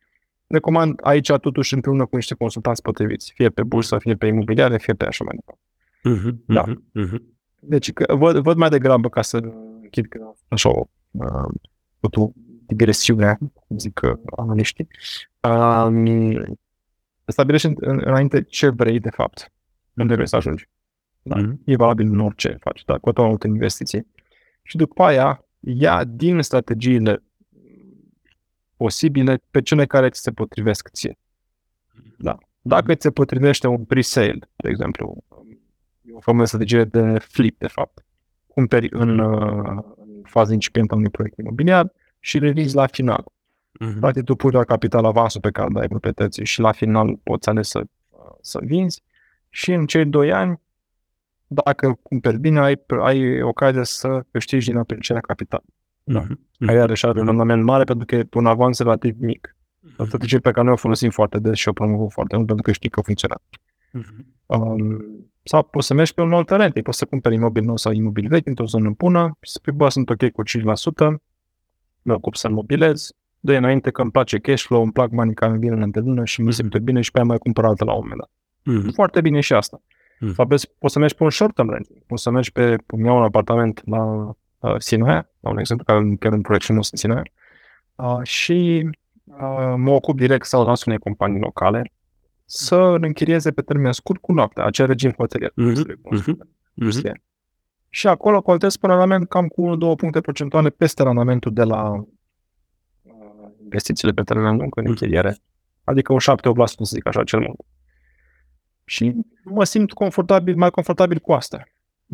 Recomand aici totuși împreună cu niște consultanți potriviți, fie pe bursă, fie pe imobiliare, fie pe așa mai departe. Mhm. Da. Mhm. Mhm. Deci că, văd, văd mai degrabă ca să închid că așa o uh, tot o digresiune, cum zic uh, analiștii. Uh, stabilești în- în- înainte ce vrei de fapt, unde vrei să ajungi. Da. Mhm. E valabil în orice faci, dar cu tot multe investiții. Și după aia, ia din strategiile posibile pe cele care ți se potrivesc ție. Da. Dacă ți se potrivește un pre-sale, de exemplu, e o formă de strategie de flip, de fapt. Cumperi în, uh, în fază incipientă a unui proiect imobiliar și revizi la final. Mhm. Practic, tu pui la capital avansul pe care îl ai proprietății și la final poți alege să, să vinzi și în cei doi ani, dacă cumperi bine, ai, ai ocazia să câștigi din aprecierea capital. Da. Mhm. Care iarăși are un randament mare pentru că e un avans relativ mic. O strategie pe care noi o folosim foarte des și o promovăm foarte mult pentru că știi că funcționează. Mhm. Um, sau poți să mergi pe un alt rent, poți să cumperi imobil nou sau imobil vechi într-o zonă bună și să spui, bă, sunt ok cu 5%, mă ocup să mobilez, de înainte că îmi place cash flow, îmi plac banii care îmi vin în lună și mi se simte bine și pe aia mai cumpăr altă la un moment dat. Mhm. Foarte bine și asta. Mhm. Sau vezi, poți să mergi pe un short term renting, poți să mergi pe, îmi iau un apartament la uh, Sinaia, la un exemplu, care chiar în proiect și nu sunt Sinaia, uh, și uh, mă ocup direct sau las unei companii locale să închirieze pe termen scurt cu noaptea, acel regim hotelier. Mhm. Mhm. Mhm. Și acolo contez pe randament cam cu 1-2 puncte procentuale peste randamentul de la uh, investițiile pe termen lung în închiriere. Adică un 7-8%, să zic așa, cel mult. Și mă simt confortabil, mai confortabil cu asta.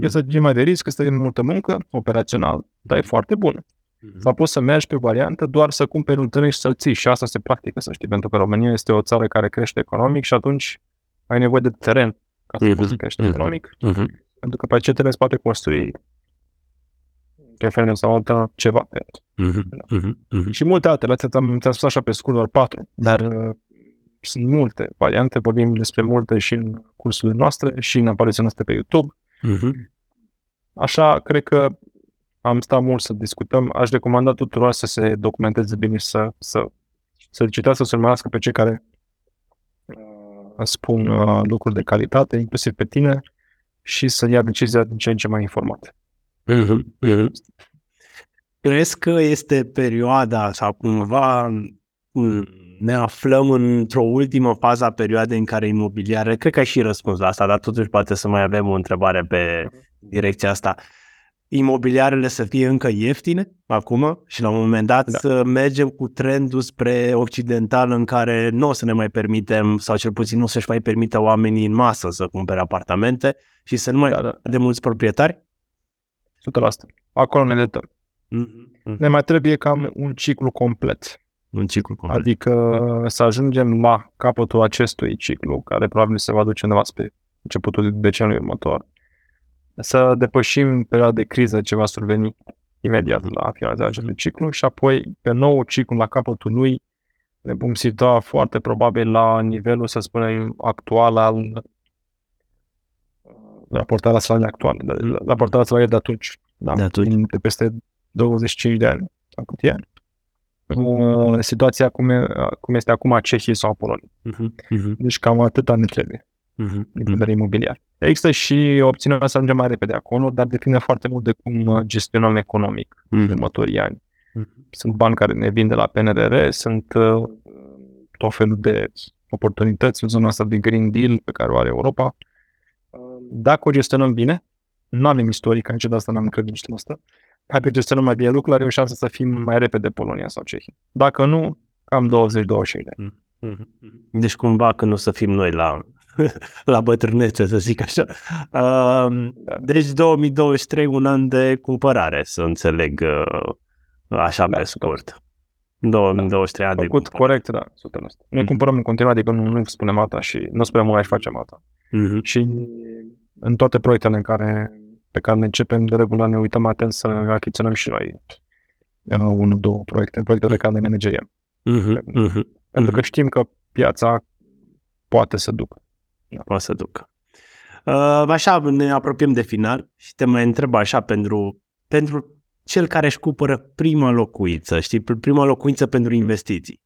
E să mai de risc, este multă muncă, operațional, dar e foarte bună. Mhm. Sau poți să mergi pe variantă doar să cumperi un teren și să-l ții. Și asta se practică, să știi, pentru că România este o țară care crește economic și atunci ai nevoie de teren ca să Mhm. poți să crești Mhm. economic. Mhm. Pentru că pe acel teren se poate construi pe fel sau alta ceva pe el. Mhm. Mhm. Mhm. Și multe altele, astea ți-am, ți-am spus așa pe scurt doar patru, dar uh, sunt multe variante, vorbim despre multe și în cursurile noastre și în apariția noastră pe YouTube. Mhm. Așa, cred că am stat mult să discutăm. Aș recomanda tuturor să se documenteze bine și să, să, să citească, să urmărească pe cei care uh, spun uh, lucruri de calitate, inclusiv pe tine, și să ia decizia din ce în ce mai informate. Mhm. Mhm. Crezi că este perioada sau cumva m, ne aflăm într-o ultimă fază a perioadei în care imobiliare, cred că ai și răspuns la asta, dar totuși poate să mai avem o întrebare pe direcția asta. Imobiliarele să fie încă ieftine acum și la un moment dat Da. să mergem cu trendul spre occidental în care nu o să ne mai permitem sau cel puțin nu o să-și mai permită oamenii în masă să cumpere apartamente și să nu mai Da, da, de mulți proprietari? 100%. Acolo ne dăm. Mm-hmm. Ne mai trebuie cam un ciclu complet. Un ciclu complet. Adică să ajungem la capătul acestui ciclu, care probabil se va duce undeva spre începutul deceniului următor. Să depășim perioada de criză ce va surveni imediat la finalizarea acestui ciclu și apoi pe nou ciclu la capătul lui ne vom situa foarte probabil la nivelul, să spunem, actual al uh, raportarea salariului actual, de- la- raportarea salariului de atunci, da, De atunci. din- de peste 25 de ani, sau cât e ani. Uh, situația cum, e, cum este acum a Cehiei sau a Poloniei. Mhm, Deci cam atâta ne trebuie din punct de vedere imobiliar. Există și opțiunea să ajungem mai repede acolo, dar depinde foarte mult de cum uh, gestionăm economic în următorii ani. Sunt bani care ne vin de la PNRR, sunt uh, tot felul de oportunități în zona asta de Green Deal pe care o are Europa. Uh, Dacă o gestionăm bine, nu avem istoric aici, de asta n-am încredere în știința asta, dacă gestionăm mai bine lucrurile, are o șansă să fim mai repede Polonia sau Cehia. Dacă nu, cam 20-25 de ani. Deci cumva când o să fim noi la, la bătrânețe, să zic așa. Uh, deci 2023, un an de cumpărare, să înțeleg uh, așa Da, pe scurt. 2023 ani de Făcut cumpărare. corect, da, 100%. Noi Mhm. cumpărăm în continuare, adică nu, nu spunem asta și nu spunem mai și facem asta. Mhm. Și în toate proiectele în care, pe care ne începem, de regulă ne uităm atent să achiziționăm și noi uh, unul, două proiecte, proiecte pe care le manageriem. Mhm. Mhm. Pentru că știm că piața poate să ducă. o să ducă. Uh, așa, ne apropiem de final și te mai întreb așa pentru, pentru cel care își cumpără prima locuință, știi, prima locuință pentru investiții.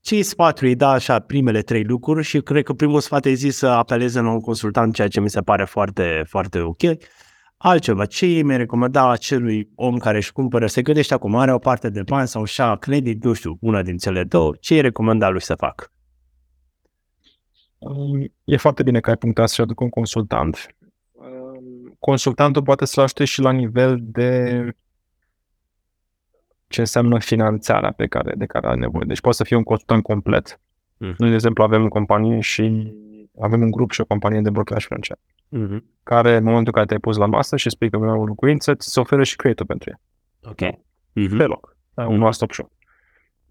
Ce sfatul îi da așa primele trei lucruri și cred că primul sfat e zis să apeleze la un consultant, ceea ce mi se pare foarte, foarte ok. Altceva, ce îi mi recomanda acelui om care își cumpără, se gândește acum, are o parte de bani sau și credit, nu știu, una din cele două, ce îi recomanda lui să facă? Um, E foarte bine că ai punctat să aduc un consultant. Um, Consultantul poate să ajute și la nivel de ce înseamnă finanțarea pe care, de care are nevoie. Deci poate să fie un consultant complet. Mhm. Noi, de exemplu, avem o companie și avem un grup și o companie de brocaj financiar, Mhm. care în momentul în care te-ai pus la masă și spui că vreau o locuință, ți se oferă și creditul pentru ea, Ok. Mhm. pe loc. Da, un one-stop shop.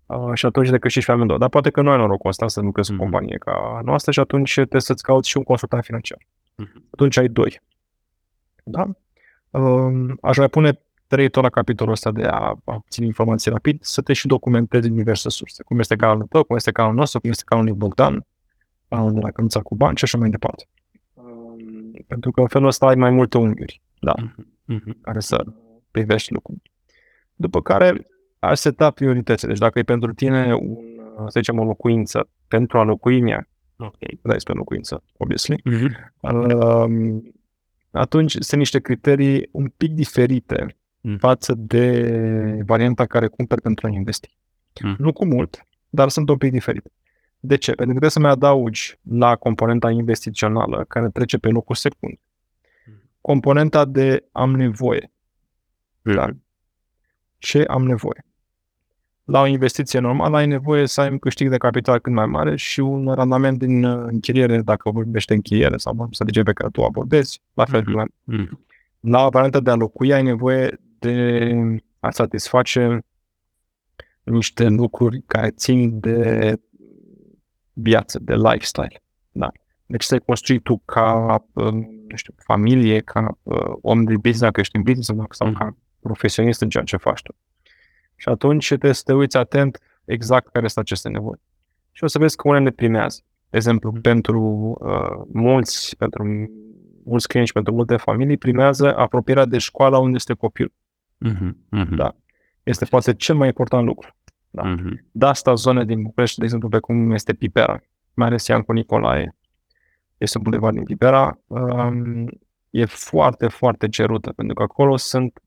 Uh, și atunci de câștigi pe amândouă. Dar poate că nu ai norocul ăsta să lucrezi cu o Mhm. companie ca noastră și atunci trebuie să-ți cauți și un consultant financiar. Mhm. Atunci ai doi. Da? Um, aș mai pune trei tot la capitolul ăsta de a obține informații rapid, să te și documentezi din diverse surse. Cum este canalul tău, cum este canalul nostru, cum este canalul lui Bogdan, canalul de la Cănuța cu bani și așa mai departe. Um, pentru că în felul ăsta ai mai multe unghiuri da, Mhm. care să privești lucruri. După care aș seta prioritățile. Deci dacă e pentru tine, un, să zicem, o locuință pentru a locui în ea, ok, da, este locuință, obviously, Mhm. um, atunci sunt niște criterii un pic diferite Mm. față de varianta care cumperi pentru a investi. Mm. Nu cu mult, dar sunt un pic diferite. De ce? Pentru că trebuie să mai adaugi la componenta investițională, care trece pe locul secund, componenta de am nevoie. Da? Ce am nevoie? La o investiție normală ai nevoie să ai un câștig de capital cât mai mare și un randament din uh, închiriere, dacă vorbește închiriere sau strategie pe care tu o abordezi, la fel. Mhm. Mm-hmm. Mhm. La varianta de a locui ai nevoie de a satisface niște lucruri care țin de viață, de lifestyle. Da. Deci să-i construi tu ca, um, nu știu, familie, ca uh, om de business, dacă ești în business sau- sau Mhm. ca profesionist în ceea ce faci tu. Și atunci trebuie să te uiți atent exact care sunt aceste nevoi. Și o să vezi că unele le primează. De exemplu, pentru uh, mulți, pentru mulți clienți, pentru multe familii, primează apropierea de școala unde este copilul. Mhm. Mhm. Da. Este poate cel mai important lucru. Da. Mhm. De asta zone din București, de exemplu, pe cum este Pipera, mai ales Iancu Nicolae, este un bulevard din Pipera, um, e foarte, foarte cerută, pentru că acolo sunt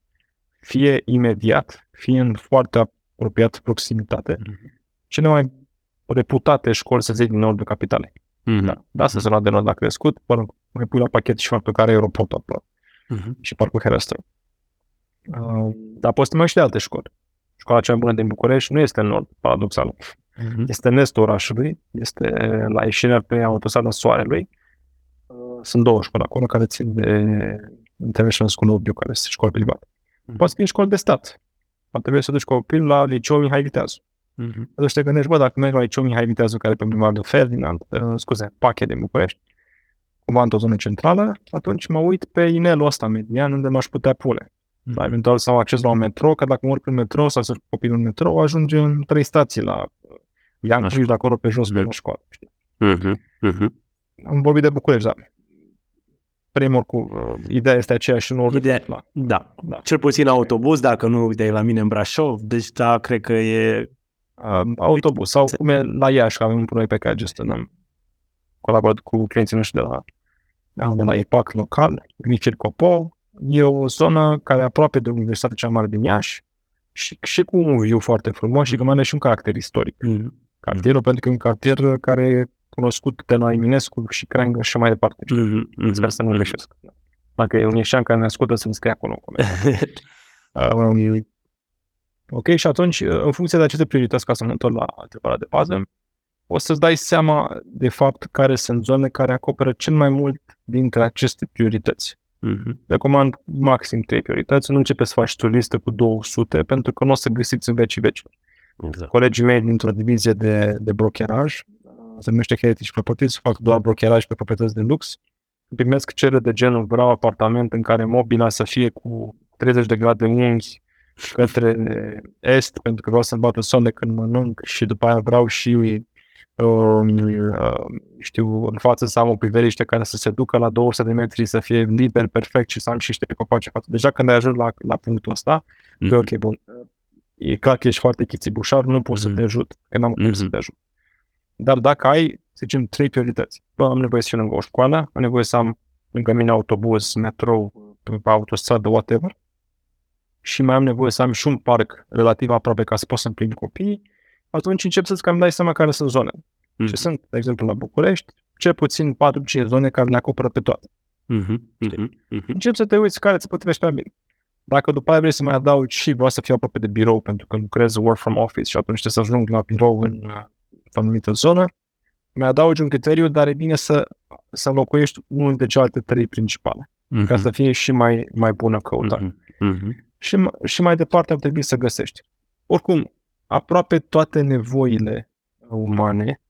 fie imediat, fie în foarte apropiat proximitate, Mhm. cele mai reputate școli, să zic, din nordul capitalei. Mhm. Da. De asta se lua de nord la crescut, până mai pui la pachet și faptul că are aeroportul acolo Mhm. și parcul Herăstrău. Uh, dar poți să mai și de alte școli. Școala cea mai bună din București nu este în nord, paradoxal. Mhm. Este în estul orașului, este la ieșirea pe autostrada Soarelui. Uh, Sunt două școli acolo care țin de International School of View, care este școală privată. Mhm. Poate fi școli de stat. Ar trebui să duci copil la liceu Mihai Viteazu. Mhm. Atunci te gândești, bă, dacă mergi la liceu Mihai Viteazu, care e pe Bulevardul Ferdinand, uh, scuze, Pache din București, cumva într-o zonă centrală, atunci mă uit pe inelul ăsta median unde m-aș putea pune. Mhm. Da, eventual să am acces la un metrou, că dacă mă urc prin metrou sau să urc copilul în metrou, ajunge în trei stații la uh, Iancu Așa. și de acolo pe jos pe la școală. Știi? Mhm. Mhm. Am vorbit de București, da. Primul cu uh, ideea este aceeași în orice Ideea- la. Da. Da. Cel puțin autobuz, dacă nu, uite, e la mine în Brașov, deci da, cred că e... Uh, autobuz sau cum e la Iași, că avem un proiect pe care gestionăm colaborat cu clienții noștri de la, de la EPAC local, Micil Copo. E o zonă care e aproape de Universitatea cea mare din Iași și, și cu un view foarte frumos și că mai are și un caracter istoric. Mhm. Cartierul, pentru că e un cartier care e cunoscut de la Eminescu și Creangă și mai departe. Mhm. Mhm. Sper să nu greșesc. Dacă e un ieșean care ne ascultă să-mi scrie acolo. în comentarii. Um, ok, și atunci, în funcție de aceste priorități, ca să mă întorc la întrebarea de bază, o să-ți dai seama de fapt care sunt zone care acoperă cel mai mult dintre aceste priorități. Mhm. Recomand maxim 3 priorități, nu începe să faci tu o listă cu 200, pentru că nu o să găsiți în vecii vecilor. Exact. Colegii mei dintr-o divizie de, de brokeraj, se numește Heritage Properties, fac doar brokeraj pe proprietăți de lux, primesc cereri de genul vreau apartament în care mobila să fie cu 30 de grade unghi către est, pentru că vreau să-mi bată soane când mănânc și după aia vreau și um, uh, știu, în față să am o priveliște care să se ducă la 200 de metri, să fie liber, perfect și să am și niște copaci în față. Deja când ai ajuns la, la punctul ăsta, Mhm. mm-hmm. ok, bun, e clar că ești foarte chițibușar, nu pot să Mhm. te ajut, că n-am cum să Mhm. te ajut. Dar dacă ai, să zicem, trei priorități, bă, am nevoie să fiu lângă o școală, am nevoie să am lângă mine autobuz, metrou, pe pe autostradă, whatever, și mai am nevoie să am și un parc relativ aproape ca să pot să-mi prind copiii, atunci încep să-ți cam dai seama care sunt zonele. Mhm. Și sunt, de exemplu, la București, cel puțin 4-5 zone care le acoperă pe toate. Mhm. Mhm. Mhm. Încep să te uiți care ți potrivește mai bine. Dacă după aia vrei să mai adaugi și vreau să fiu aproape de birou pentru că lucrez work from office și atunci trebuie să ajung la birou în uh, o anumită zonă, mai adaugi un criteriu, dar e bine să, să locuiești unul dintre celelalte trei principale, Mhm. ca să fie și mai, mai bună căutare. Mhm. Mhm. Și, m- și mai departe ar trebui să găsești. Oricum, aproape toate nevoile umane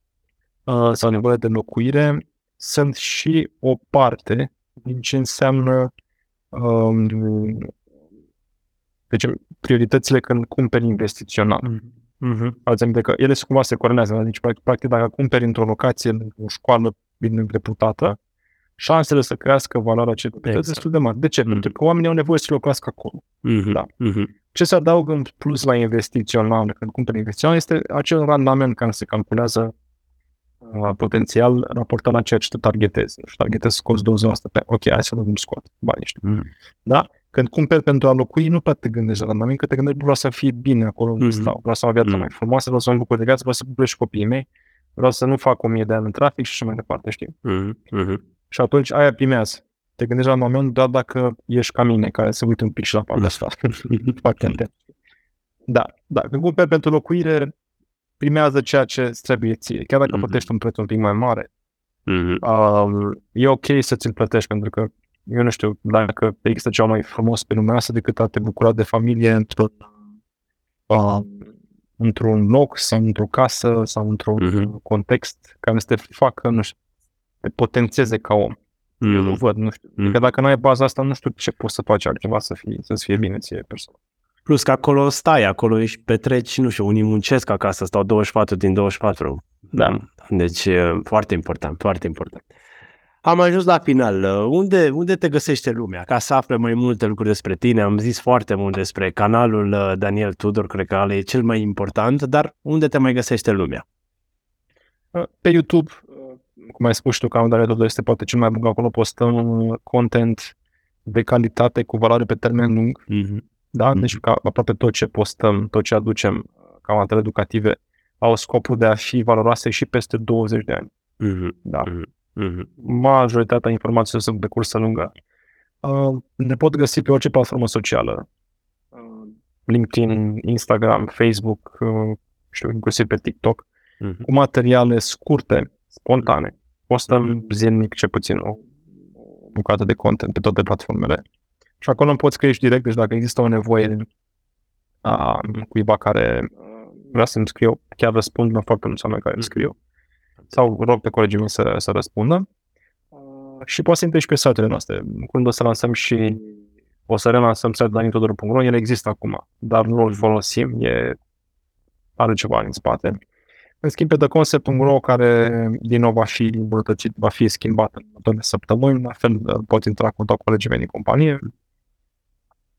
uh, sau nevoile de locuire sunt și o parte din ce înseamnă um, deci, prioritățile când cumperi investițional. Mhm. Ați aminte că ele cumva se corelează. Deci, practic, practic, dacă cumperi într-o locație, într-o școală bine reputată, șansele să crească valoarea acelei proprietăți Exact. destul de mari. De ce? Mhm. Pentru că oamenii au nevoie să locuiască acolo. Mhm, Da. mhm, Ce se adaugă în plus la investițional, când cumperi investițional, este acel randament care se calculează uh, potențial raportat la ceea ce te targetezi. Nu știu, targetezi scoți 20% pe, ok, hai să nu scot banii ăștia. mhm. Da? Când cumperi pentru a locui, nu prea te gândești la randament, că te gândești, vreau să fie bine acolo unde Mhm. stau, vreau să am o viață Mhm. mai frumoasă, vreau să mă bucur de viață, vreau să bucur și copiii mei, vreau să nu fac o mie de ani în trafic și așa mai departe, știi? Mhm, mhm. Și atunci aia primează. Te gândești la moment doar dacă ești ca mine, care se uită un pic și la partea asta. Foarte atent. Da, da. Când cumperi pentru locuire, primează ceea ce îți trebuie ție. Chiar dacă Mhm. plătești un preț un pic mai mare, Mhm. uh, e ok să ți-l plătești, pentru că eu nu știu dacă există ceva mai frumos pe lumea asta decât a te bucura de familie într-un, uh, într-un loc sau într-o casă sau într-un Mhm. context care să te facă, nu știu, te potențeze ca om. Eu nu Mhm. văd, nu știu. Mhm. Că dacă nu ai baza asta, nu știu ce poți să faci altceva să fie, să-ți fie bine ție personal. Plus că acolo stai, acolo ești petreci, nu știu, unii muncesc acasă, stau 24 din 24. Da. Deci e foarte important, foarte important. Am ajuns la final. Unde, unde te găsește lumea? Ca să afle mai multe lucruri despre tine. Am zis foarte mult despre canalul uh, Daniel Tudor, cred că ăla e cel mai important, dar unde te mai găsește lumea? Pe YouTube, cum ai spus tu, canalul Daniel este poate cel mai bun, acolo postăm uh, content de calitate cu valoare pe termen lung, Mm-hmm. da? Mhm. Deci ca aproape tot ce postăm, tot ce aducem uh, ca materiale educative, au scopul de a fi valoroase și peste 20 de ani. Mm-hmm. Da. Mm-hmm. Majoritatea informațiilor sunt de cursă lungă. Uh, ne pot găsi pe orice platformă socială. Uh, LinkedIn, Instagram, Facebook, uh, știu, inclusiv pe TikTok, Mm-hmm. cu materiale scurte, spontane. Postăm zilnic ce puțin o, o bucată de content pe toate platformele. Și acolo îmi poți scrie și direct, deci dacă există o nevoie a cuiva care uh, vrea să-mi scriu, chiar răspund la foarte mulți oameni care îmi scriu. Sau rog pe colegii mei să, să răspundă. Uh, Și poți să intri și pe site-urile noastre. Când o să lansăm și o să relansăm site-ul danitodor.ro, el există acum, dar nu îl folosim, e, are ceva în spate. În schimb, pe theconcept.ro, care din nou va fi îmbunătățit, va fi schimbat în următoarele săptămâni, la fel uh, pot intra în contact cu colegii mei din companie,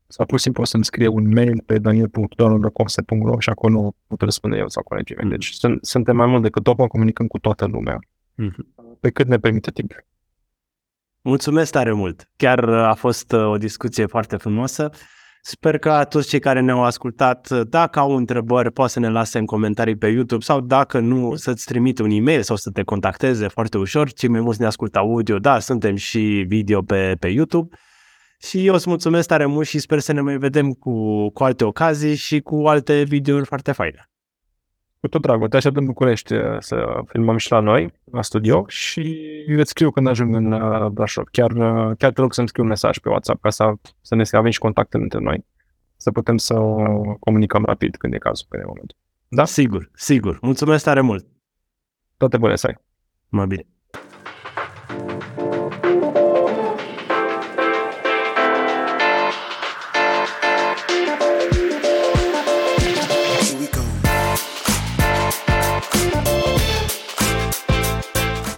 sau pur și simplu o să-mi scrie un mail pe daniel.tudor.concept.ro și acolo pot răspunde eu sau colegii mei. Deci sunt, suntem mai mult decât open, comunicăm cu toată lumea, Mm-hmm. pe cât ne permite timp. Mulțumesc tare mult! Chiar uh, a fost uh, o discuție foarte frumoasă. Sper că toți cei care ne-au ascultat, uh, dacă au întrebări, poate să ne lase în comentarii pe YouTube sau dacă nu, să-ți trimite un e-mail sau să te contacteze foarte ușor. Cei mai mulți ne ascultă audio, da, suntem și video pe, pe YouTube. Și eu îți mulțumesc tare mult și sper să ne mai vedem cu, cu alte ocazii și cu alte videouri foarte faine. Cu tot dragul, te aștept în București uh, să filmăm și la noi, la studio și îți scriu când ajung în uh, Brașov. Chiar, uh, chiar te rog să-mi scriu un mesaj pe WhatsApp ca să, să ne avem și contacte între noi, să putem să uh, comunicăm rapid când e cazul, când e momentul. Da? Sigur, sigur. Mulțumesc tare mult! Toate bune să ai! Mă bine!